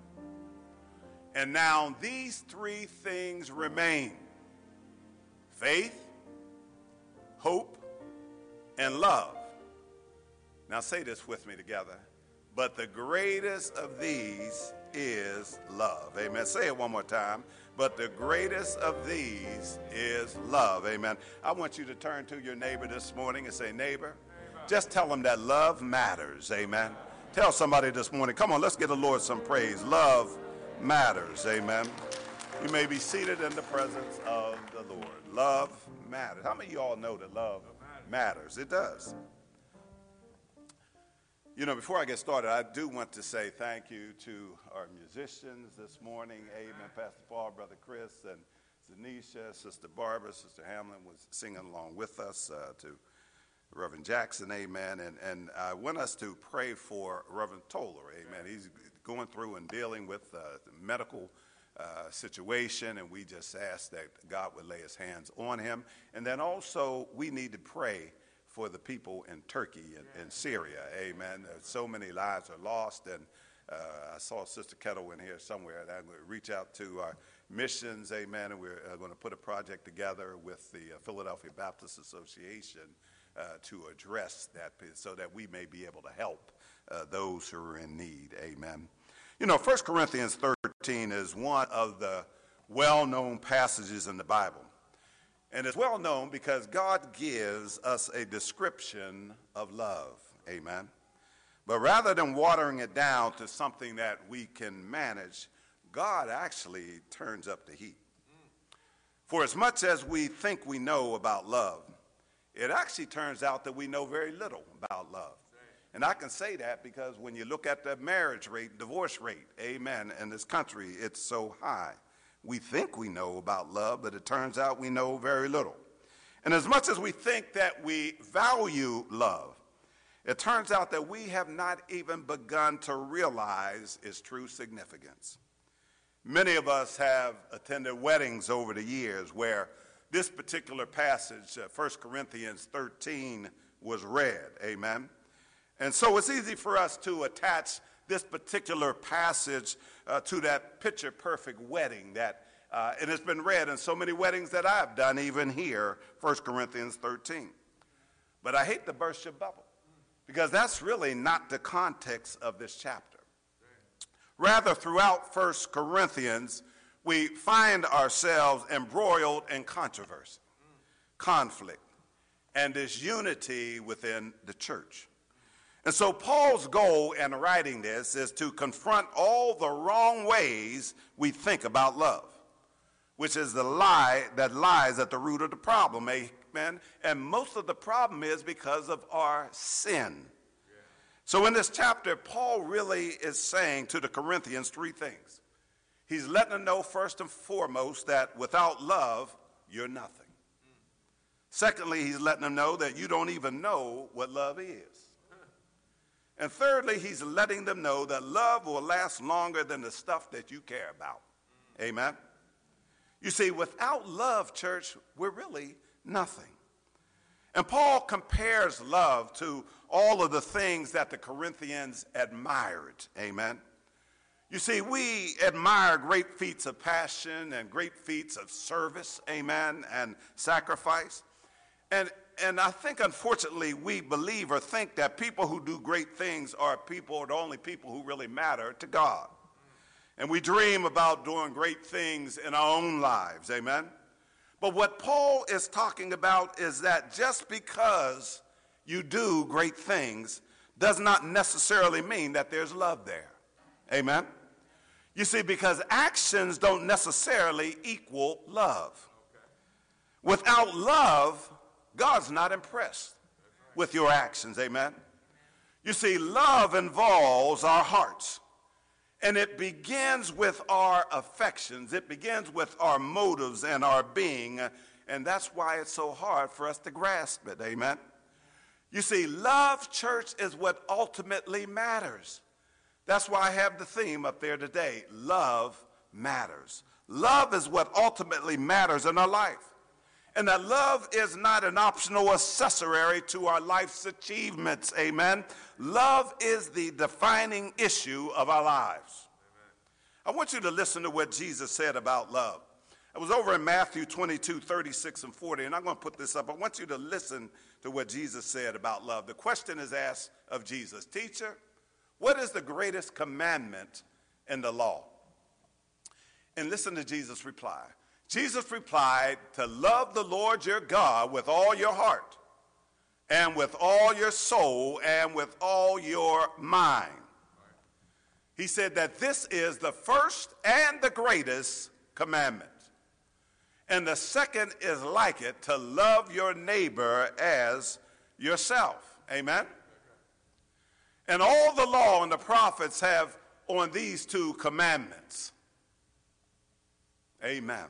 And now these three things remain faith, hope, and love. Now say this with me together. But the greatest of these is love. Amen. Say it one more time. But the greatest of these is love. Amen. I want you to turn to your neighbor this morning and say, Neighbor, just tell them that love matters. Amen. Tell somebody this morning, come on, let's give the Lord some praise. Love matters. Amen. You may be seated in the presence of the Lord. Love matters. How many of you all know that love matters? It does. You know, before I get started, I do want to say thank you to our musicians this morning. Amen. Pastor Paul, Brother Chris, and Zanisha, Sister Barbara, Sister Hamlin was singing along with us uh, to Reverend Jackson. Amen. And, and I want us to pray for Reverend Toller. Amen. He's going through and dealing with uh, medical uh, situation, and we just ask that God would lay his hands on him. And then also, we need to pray for the people in Turkey and, and Syria. Amen. So many lives are lost, and uh, I saw Sister Kettle in here somewhere. And I'm going to reach out to our missions, amen, and we're uh, going to put a project together with the uh, Philadelphia Baptist Association uh, to address that so that we may be able to help uh, those who are in need. Amen. You know, 1 Corinthians 13 is one of the well known passages in the Bible. And it's well known because God gives us a description of love. Amen. But rather than watering it down to something that we can manage, God actually turns up the heat. For as much as we think we know about love, it actually turns out that we know very little about love. And I can say that because when you look at the marriage rate, divorce rate, amen, in this country, it's so high. We think we know about love, but it turns out we know very little. And as much as we think that we value love, it turns out that we have not even begun to realize its true significance. Many of us have attended weddings over the years where this particular passage, uh, 1 Corinthians 13, was read. Amen. And so it's easy for us to attach this particular passage uh, to that picture perfect wedding that uh, it has been read in so many weddings that I've done, even here, 1 Corinthians 13. But I hate to burst your bubble because that's really not the context of this chapter. Rather, throughout 1 Corinthians, we find ourselves embroiled in controversy, conflict, and disunity within the church. And so Paul's goal in writing this is to confront all the wrong ways we think about love, which is the lie that lies at the root of the problem. Amen. And most of the problem is because of our sin. So in this chapter, Paul really is saying to the Corinthians three things. He's letting them know, first and foremost, that without love, you're nothing. Secondly, he's letting them know that you don't even know what love is. And thirdly, he's letting them know that love will last longer than the stuff that you care about. Amen. You see, without love, church, we're really nothing. And Paul compares love to all of the things that the Corinthians admired. Amen. You see, we admire great feats of passion and great feats of service, amen, and sacrifice. And, and I think, unfortunately, we believe or think that people who do great things are people, or the only people who really matter to God. And we dream about doing great things in our own lives, amen. But what Paul is talking about is that just because you do great things does not necessarily mean that there's love there. Amen? You see, because actions don't necessarily equal love. Without love, God's not impressed with your actions. Amen? You see, love involves our hearts. And it begins with our affections, it begins with our motives and our being. And that's why it's so hard for us to grasp it. Amen. You see, love, church, is what ultimately matters. That's why I have the theme up there today love matters. Love is what ultimately matters in our life. And that love is not an optional accessory to our life's achievements. Amen. Love is the defining issue of our lives. Amen. I want you to listen to what Jesus said about love. I was over in Matthew 22, 36, and 40, and I'm going to put this up. I want you to listen to what Jesus said about love. The question is asked of Jesus Teacher, what is the greatest commandment in the law? And listen to Jesus' reply. Jesus replied, To love the Lord your God with all your heart, and with all your soul, and with all your mind. He said that this is the first and the greatest commandment. And the second is like it to love your neighbor as yourself. Amen? And all the law and the prophets have on these two commandments. Amen.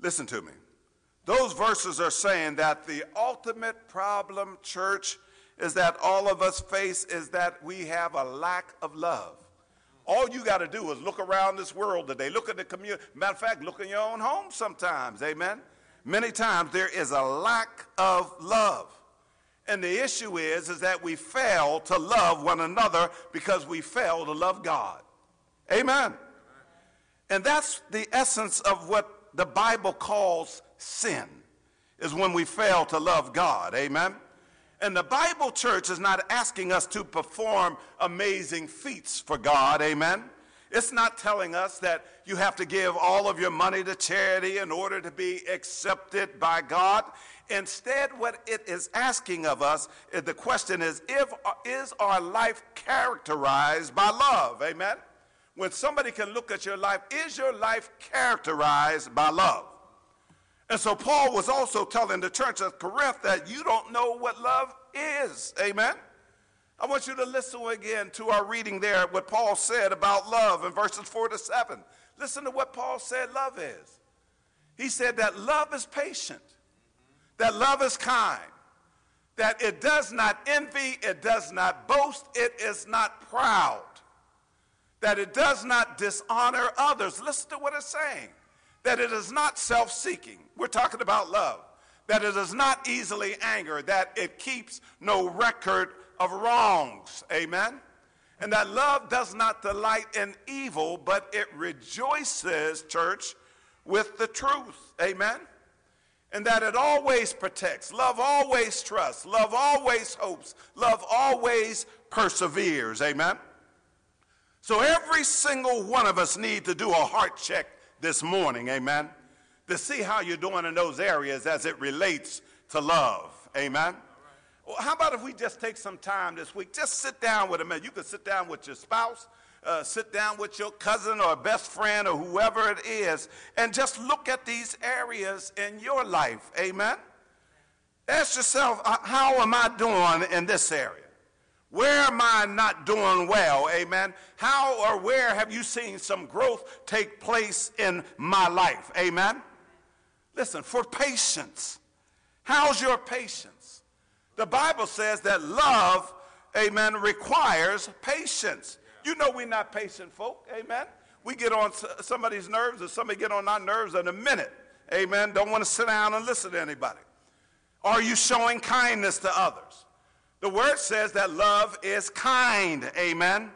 Listen to me. Those verses are saying that the ultimate problem, church, is that all of us face is that we have a lack of love. All you got to do is look around this world today. Look at the community. Matter of fact, look in your own home sometimes. Amen. Many times there is a lack of love. And the issue is, is that we fail to love one another because we fail to love God. Amen. And that's the essence of what the Bible calls sin is when we fail to love God. Amen. And the Bible church is not asking us to perform amazing feats for God. Amen. It's not telling us that you have to give all of your money to charity in order to be accepted by God. Instead, what it is asking of us, eh, the question is, if, is our life characterized by love? Amen when somebody can look at your life, is your life characterized by love? And so Paul was also telling the church of Corinth that you don't know what love is. Amen. I want you to listen again to our reading there, what Paul said about love in verses 4 to 7. Listen to what Paul said love is. He said that love is patient, that love is kind, that it does not envy, it does not boast, it is not proud that it does not dishonor others. Listen to what it's saying. That it is not self seeking. We're talking about love. That it is not easily angered. That it keeps no record of wrongs. Amen. And that love does not delight in evil, but it rejoices, church, with the truth. Amen. And that it always protects. Love always trusts. Love always hopes. Love always perseveres. Amen. So every single one of us need to do a heart check this morning, amen, to see how you're doing in those areas as it relates to love, amen. Well, how about if we just take some time this week, just sit down with a man. You can sit down with your spouse, uh, sit down with your cousin or best friend or whoever it is, and just look at these areas in your life, amen. Ask yourself, uh, how am I doing in this area? Where am I not doing well? Amen. How or where have you seen some growth take place in my life? Amen. Listen, for patience. How's your patience? The Bible says that love, amen, requires patience. You know we're not patient folk, amen. We get on somebody's nerves or somebody get on our nerves in a minute, amen. Don't want to sit down and listen to anybody. Are you showing kindness to others? The word says that love is kind. Amen.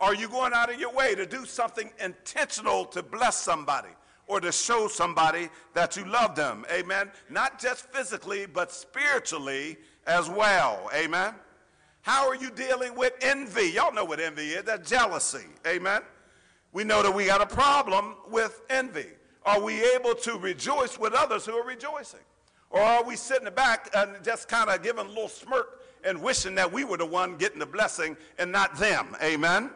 Are you going out of your way to do something intentional to bless somebody or to show somebody that you love them? Amen. Not just physically, but spiritually as well. Amen. How are you dealing with envy? Y'all know what envy is. That's jealousy. Amen. We know that we got a problem with envy. Are we able to rejoice with others who are rejoicing? Or are we sitting back and just kind of giving a little smirk and wishing that we were the one getting the blessing and not them? Amen.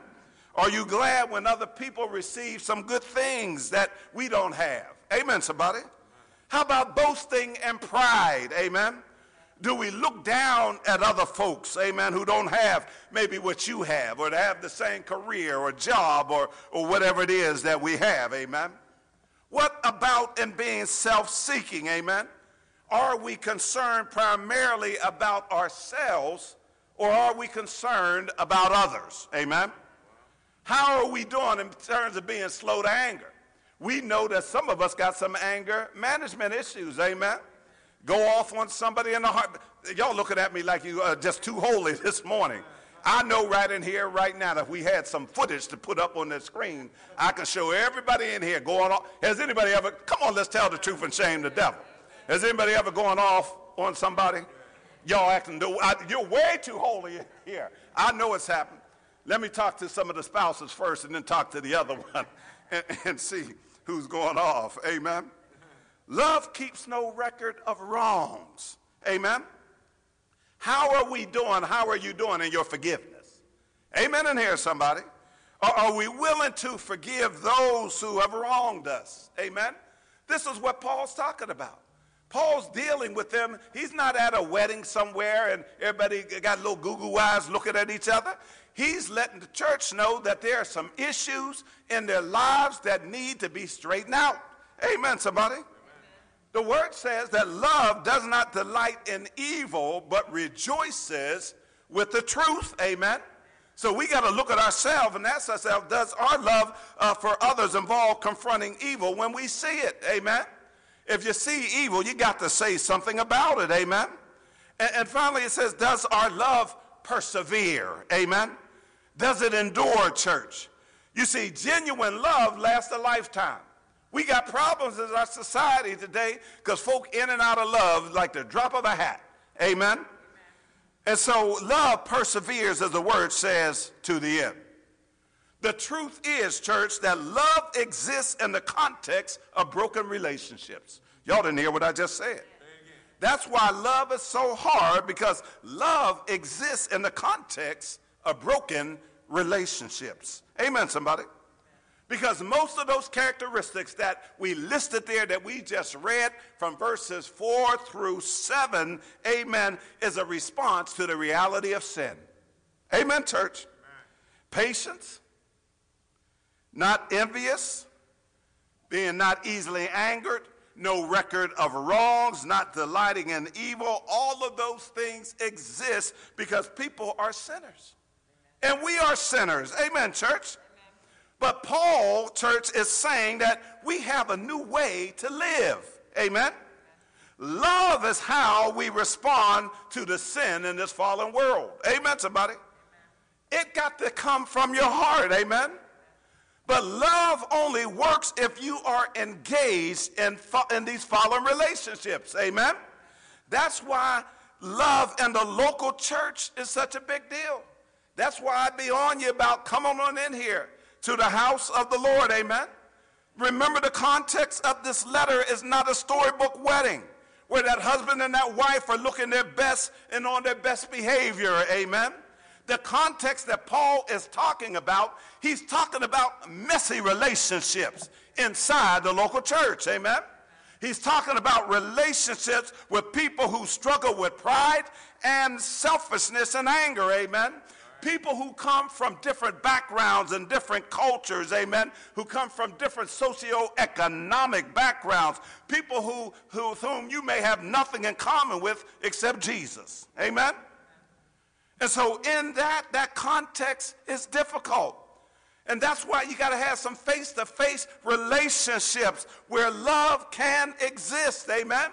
Are you glad when other people receive some good things that we don't have? Amen, somebody. How about boasting and pride? Amen. Do we look down at other folks, amen, who don't have maybe what you have or to have the same career or job or, or whatever it is that we have, amen? What about in being self seeking, amen? Are we concerned primarily about ourselves or are we concerned about others, amen? How are we doing in terms of being slow to anger? We know that some of us got some anger management issues, amen? go off on somebody in the heart. Y'all looking at me like you are just too holy this morning. I know right in here, right now, that if we had some footage to put up on the screen, I can show everybody in here going on. Has anybody ever, come on, let's tell the truth and shame the devil. Has anybody ever gone off on somebody? Y'all acting, you're way too holy here. I know it's happened. Let me talk to some of the spouses first and then talk to the other one and, and see who's going off. Amen. Love keeps no record of wrongs. Amen. How are we doing? How are you doing in your forgiveness? Amen. And here, somebody. Are we willing to forgive those who have wronged us? Amen. This is what Paul's talking about. Paul's dealing with them. He's not at a wedding somewhere and everybody got little goo eyes looking at each other. He's letting the church know that there are some issues in their lives that need to be straightened out. Amen, somebody. The word says that love does not delight in evil, but rejoices with the truth. Amen. So we got to look at ourselves and ask ourselves, does our love uh, for others involve confronting evil when we see it? Amen. If you see evil, you got to say something about it. Amen. And, and finally, it says, does our love persevere? Amen. Does it endure, church? You see, genuine love lasts a lifetime. We got problems in our society today because folk in and out of love like the drop of a hat. Amen? And so love perseveres, as the word says, to the end. The truth is, church, that love exists in the context of broken relationships. Y'all didn't hear what I just said. That's why love is so hard because love exists in the context of broken relationships. Amen, somebody. Because most of those characteristics that we listed there that we just read from verses 4 through 7, amen, is a response to the reality of sin. Amen, church. Amen. Patience, not envious, being not easily angered, no record of wrongs, not delighting in evil. All of those things exist because people are sinners. And we are sinners. Amen, church. But Paul, church, is saying that we have a new way to live. Amen? Love is how we respond to the sin in this fallen world. Amen, somebody? It got to come from your heart. Amen? But love only works if you are engaged in, in these fallen relationships. Amen? That's why love in the local church is such a big deal. That's why I be on you about come on in here to the house of the Lord. Amen. Remember, the context of this letter is not a storybook wedding where that husband and that wife are looking their best and on their best behavior. Amen. The context that Paul is talking about, he's talking about messy relationships inside the local church. Amen. He's talking about relationships with people who struggle with pride and selfishness and anger. Amen people who come from different backgrounds and different cultures, amen, who come from different socio-economic backgrounds, people who, who, with whom you may have nothing in common with except Jesus, amen? And so in that, that context is difficult. And that's why you got to have some face-to-face relationships where love can exist, amen?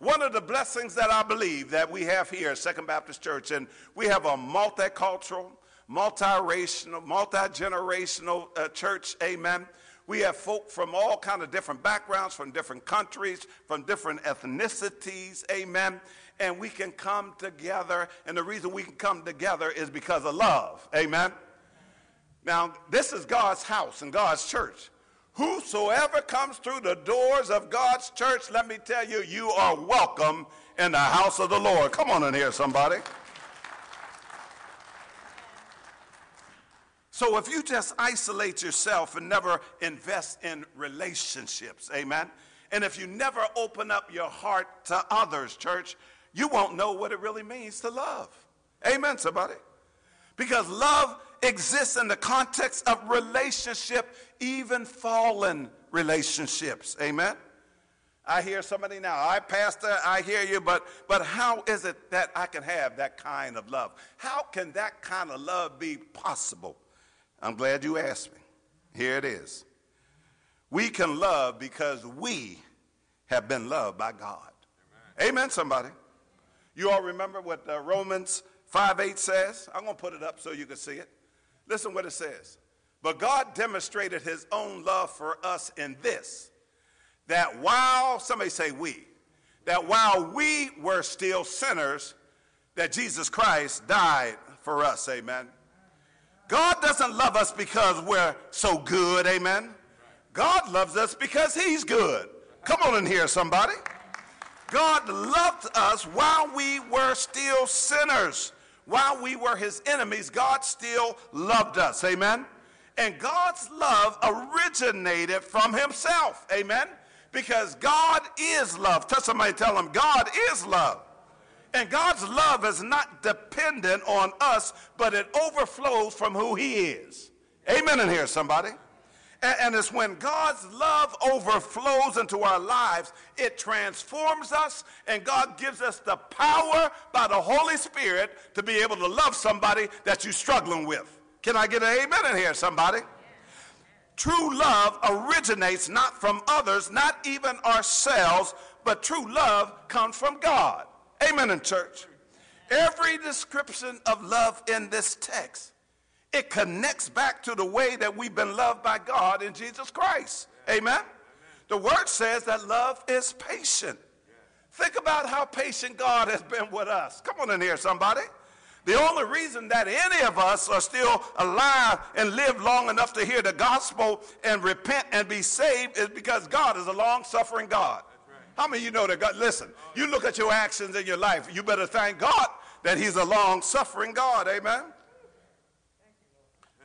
One of the blessings that I believe that we have here at Second Baptist Church, and we have a multicultural, multiracial, multi-generational uh, church, amen. We have folk from all kind of different backgrounds, from different countries, from different ethnicities, amen. And we can come together, and the reason we can come together is because of love, amen. Now, this is God's house and God's church. Whosoever comes through the doors of God's church, let me tell you, you are welcome in the house of the Lord. Come on in here, somebody. So if you just isolate yourself and never invest in relationships, amen, and if you never open up your heart to others, church, you won't know what it really means to love. Amen, somebody. Because love exists in the context of relationship, even fallen relationships. Amen? I hear somebody now, I pastor, I hear you, but but how is it that I can have that kind of love? How can that kind of love be possible? I'm glad you asked me. Here it is. We can love because we have been loved by God. Amen, Amen somebody. You all remember what uh, Romans 5 8 says? I'm going to put it up so you can see it. Listen what it says. But God demonstrated his own love for us in this that while, somebody say we, that while we were still sinners, that Jesus Christ died for us. Amen. God doesn't love us because we're so good. Amen. God loves us because he's good. Come on in here, somebody. God loved us while we were still sinners while we were his enemies, God still loved us. Amen. And God's love originated from himself. Amen. Because God is love. Tell somebody, tell them, God is love. And God's love is not dependent on us, but it overflows from who he is. Amen in here, somebody. And, it's when God's love overflows into our lives, it transforms us, and God gives us the power by the Holy Spirit to be able to love somebody that you're struggling with. Can I get an amen in here, somebody? True love originates not from others, not even ourselves, but true love comes from God. Amen in church. Every description of love in this text it connects back to the way that we've been loved by God in Jesus Christ. Amen? The word says that love is patient. Think about how patient God has been with us. Come on in here, somebody. The only reason that any of us are still alive and live long enough to hear the gospel and repent and be saved is because God is a long suffering God. How many of you know that God? Listen, you look at your actions in your life, you better thank God that He's a long suffering God. Amen.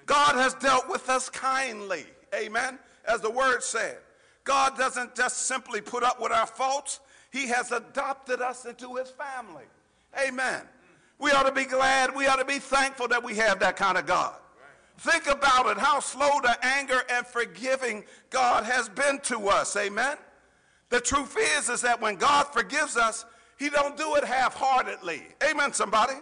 God has dealt with us kindly. Amen. As the word said, God doesn't just simply put up with our faults, He has adopted us into His family. Amen. We ought to be glad, we ought to be thankful that we have that kind of God. Think about it, how slow to anger and forgiving God has been to us. Amen. The truth is, is that when God forgives us, He don't do it half-heartedly. Amen, somebody.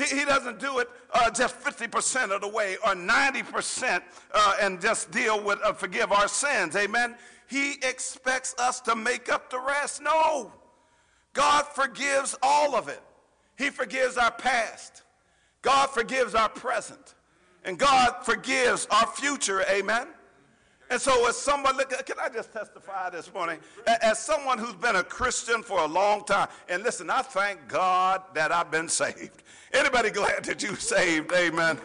He, he doesn't do it uh, just 50% of the way or 90% uh, and just deal with, uh, forgive our sins. Amen. He expects us to make up the rest. No. God forgives all of it. He forgives our past. God forgives our present. And God forgives our future. Amen. And so, as someone, look, can I just testify this morning? As someone who's been a Christian for a long time, and listen, I thank God that I've been saved. Anybody glad that you saved? Amen.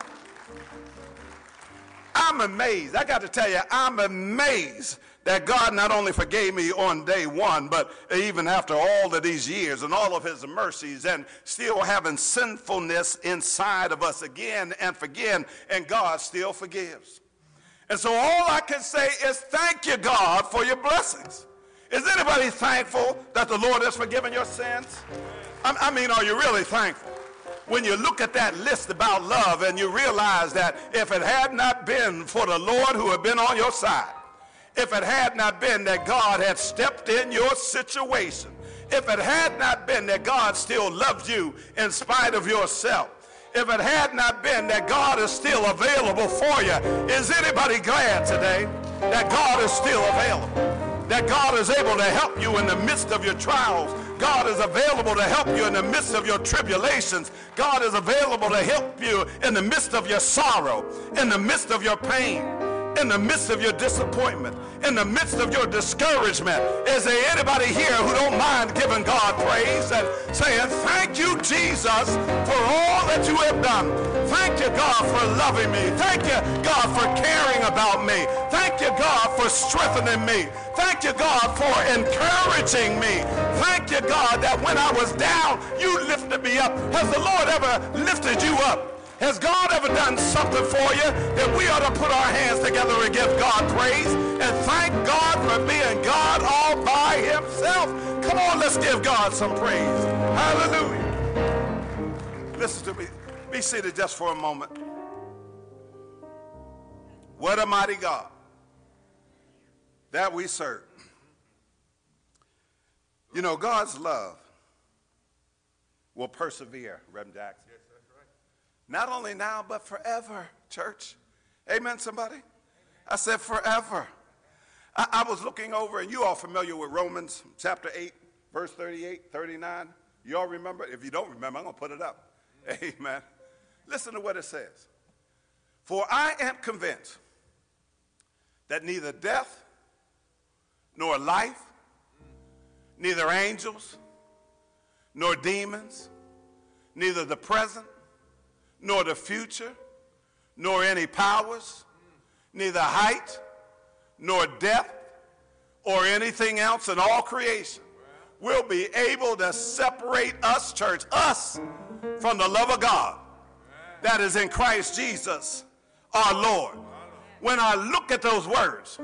I'm amazed. I got to tell you, I'm amazed that God not only forgave me on day one, but even after all of these years and all of his mercies and still having sinfulness inside of us again and again, and God still forgives. And so all I can say is thank you, God, for your blessings. Is anybody thankful that the Lord has forgiven your sins? I, mean, are you really thankful? When you look at that list about love and you realize that if it had not been for the Lord who had been on your side, if it had not been that God had stepped in your situation, if it had not been that God still loves you in spite of yourself, if it had not been that God is still available for you. Is anybody glad today that God is still available? That God is able to help you in the midst of your trials, God is available to help you in the midst of your tribulations. God is available to help you in the midst of your sorrow, in the midst of your pain in the midst of your disappointment, in the midst of your discouragement. Is there anybody here who don't mind giving God praise and saying, Thank you, Jesus, for all that you have done. Thank you, God, for loving me. Thank you, God, for caring about me. Thank you, God, for strengthening me. Thank you, God, for encouraging me. Thank you, God, that when I was down, you lifted me up. Has the Lord ever lifted you up? Has God ever done something for you that we ought to put our hands together and give God praise and thank God for being God all by himself? Come on, let's give God some praise. Hallelujah. Listen to me. Be seated just for a moment. What a mighty God that we serve. You know, God's love will persevere, Reverend Jackson. Yes, that's right. Not only now, but forever, church. Amen, somebody? I said forever. I, I, was looking over, and you all familiar with Romans chapter 8, verse 38, 39. You all remember? If you don't remember, I'm going to put it up. Amen. Listen to what it says. For I am convinced that neither death nor life, neither angels nor demons, neither the present nor the future, nor any powers, neither height, nor depth, or anything else in all creation will be able to separate us, church, us, from the love of God that is in Christ Jesus, our Lord. When I look at those words,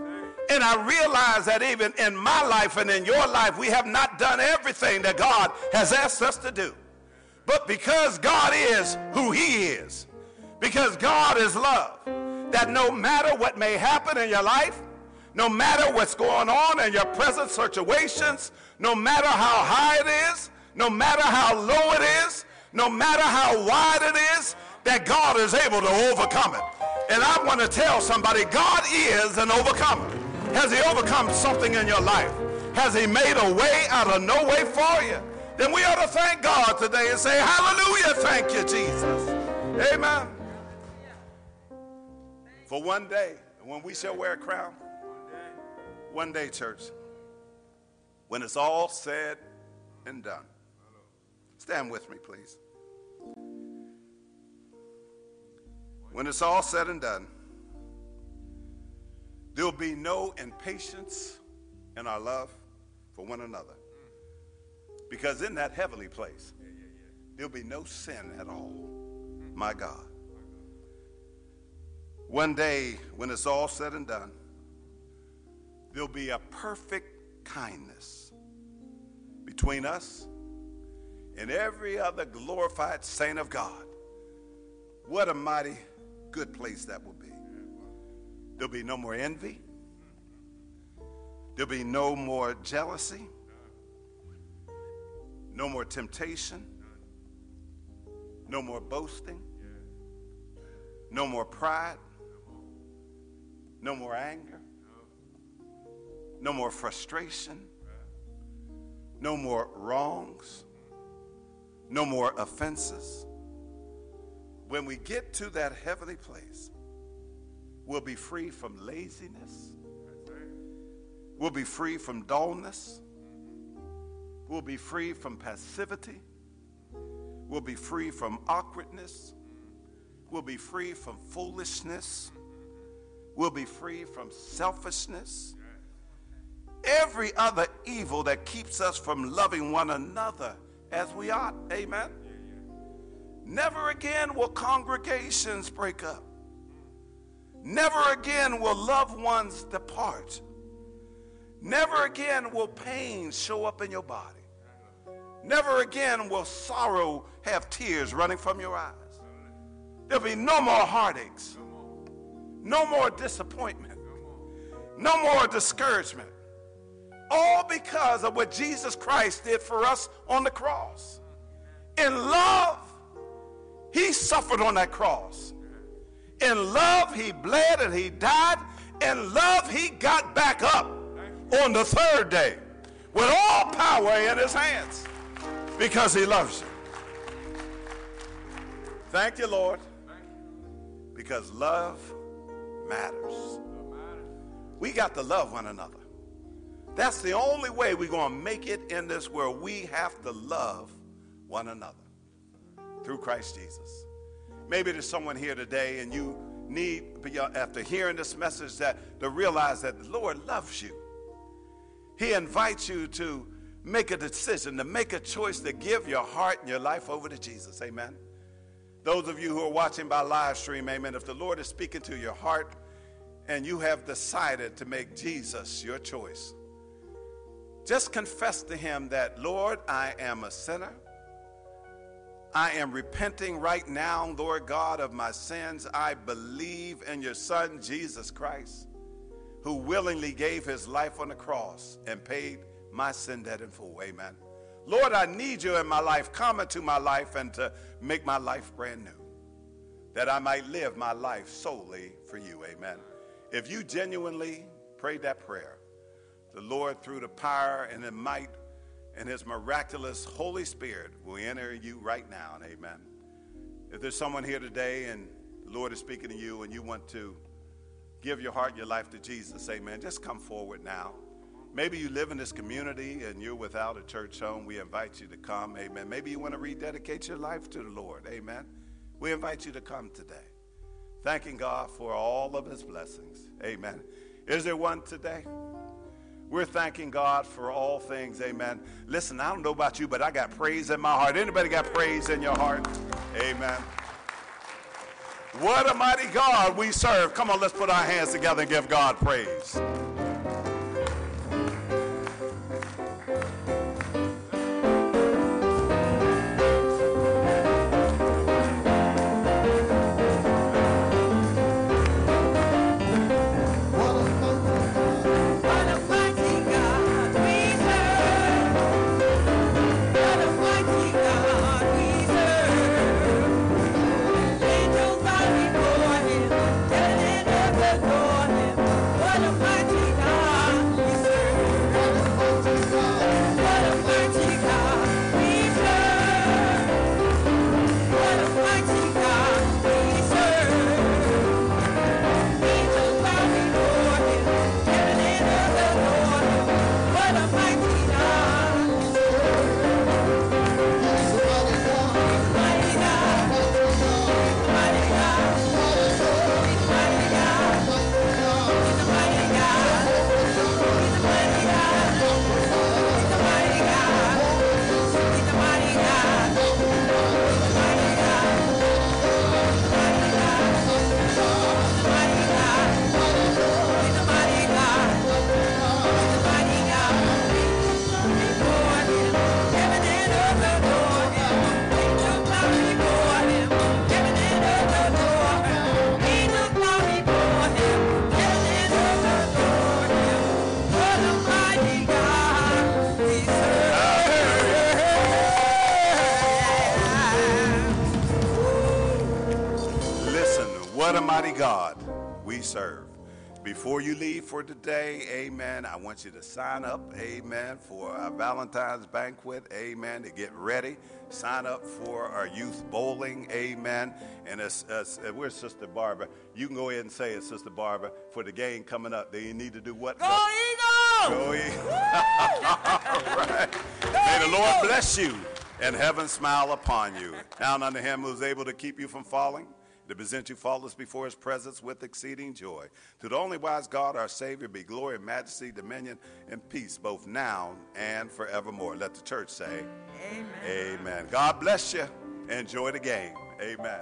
and I realize that even in my life and in your life, we have not done everything that God has asked us to do. But because God is who he is, because God is love, that no matter what may happen in your life, no matter what's going on in your present situations, no matter how high it is, no matter how low it is, no matter how wide it is, that God is able to overcome it. And I want to tell somebody, God is an overcomer. Has he overcome something in your life? Has he made a way out of no way for you? then we ought to thank God today and say, Hallelujah, thank you, Jesus. Amen. For one day, when we shall wear a crown, one day, church, when it's all said and done. Stand with me, please. When it's all said and done, there'll be no impatience in our love for one another. Because in that heavenly place, there'll be no sin at all. My God. One day, when it's all said and done, there'll be a perfect kindness between us and every other glorified saint of God. What a mighty good place that will be. There'll be no more envy. There'll be no more jealousy. No more temptation. No more boasting. No more pride. No more anger. No more frustration. No more wrongs. No more offenses. When we get to that heavenly place, we'll be free from laziness. We'll be free from dullness. We'll be free from passivity. We'll be free from awkwardness. We'll be free from foolishness. We'll be free from selfishness. Every other evil that keeps us from loving one another as we ought. Amen. Never again will congregations break up. Never again will loved ones depart. Never again will pain show up in your body. Never again will sorrow have tears running from your eyes. There'll be no more heartaches, no more disappointment, no more discouragement. All because of what Jesus Christ did for us on the cross. In love, he suffered on that cross. In love, he bled and he died. In love, he got back up on the third day with all power in his hands because he loves you. Thank you, Lord, because love matters. We got to love one another. That's the only way we're going to make it in this world. We have to love one another through Christ Jesus. Maybe there's someone here today and you need, after hearing this message, that to realize that the Lord loves you. He invites you to make a decision, to make a choice to give your heart and your life over to Jesus. Amen. Those of you who are watching by live stream, amen, if the Lord is speaking to your heart and you have decided to make Jesus your choice, just confess to Him that, Lord, I am a sinner. I am repenting right now, Lord God, of my sins. I believe in your Son, Jesus Christ, who willingly gave his life on the cross and paid my sin debt in full. Amen. Lord, I need you in my life. Come into my life and to make my life brand new, that I might live my life solely for you. Amen. If you genuinely prayed that prayer, the Lord, through the power and the might and his miraculous Holy Spirit will enter you right now, and amen. If there's someone here today and the Lord is speaking to you and you want to give your heart and your life to Jesus, amen, just come forward now. Maybe you live in this community and you're without a church home. We invite you to come, amen. Maybe you want to rededicate your life to the Lord, amen. We invite you to come today. Thanking God for all of his blessings, amen. Is there one today? We're thanking God for all things. Amen. Listen, I don't know about you, but I got praise in my heart. Anybody got praise in your heart? Amen. What a mighty God we serve. Come on, let's put our hands together and give God praise. Want you to sign up, amen, for our Valentine's banquet, amen, to get ready. Sign up for our youth bowling, amen. And as, as, uh, as we're Sister Barbara, you can go ahead and say it, Sister Barbara, for the game coming up. Then you need to do what? Go Eagles! Go Eagles! All right. May the Lord bless you and heaven smile upon you. Down unto him who's able to keep you from falling to present you faultless before his presence with exceeding joy. To the only wise God, our Savior, be glory, majesty, dominion, and peace, both now and forevermore. Let the church say, Amen. Amen. God bless you. Enjoy the game. Amen.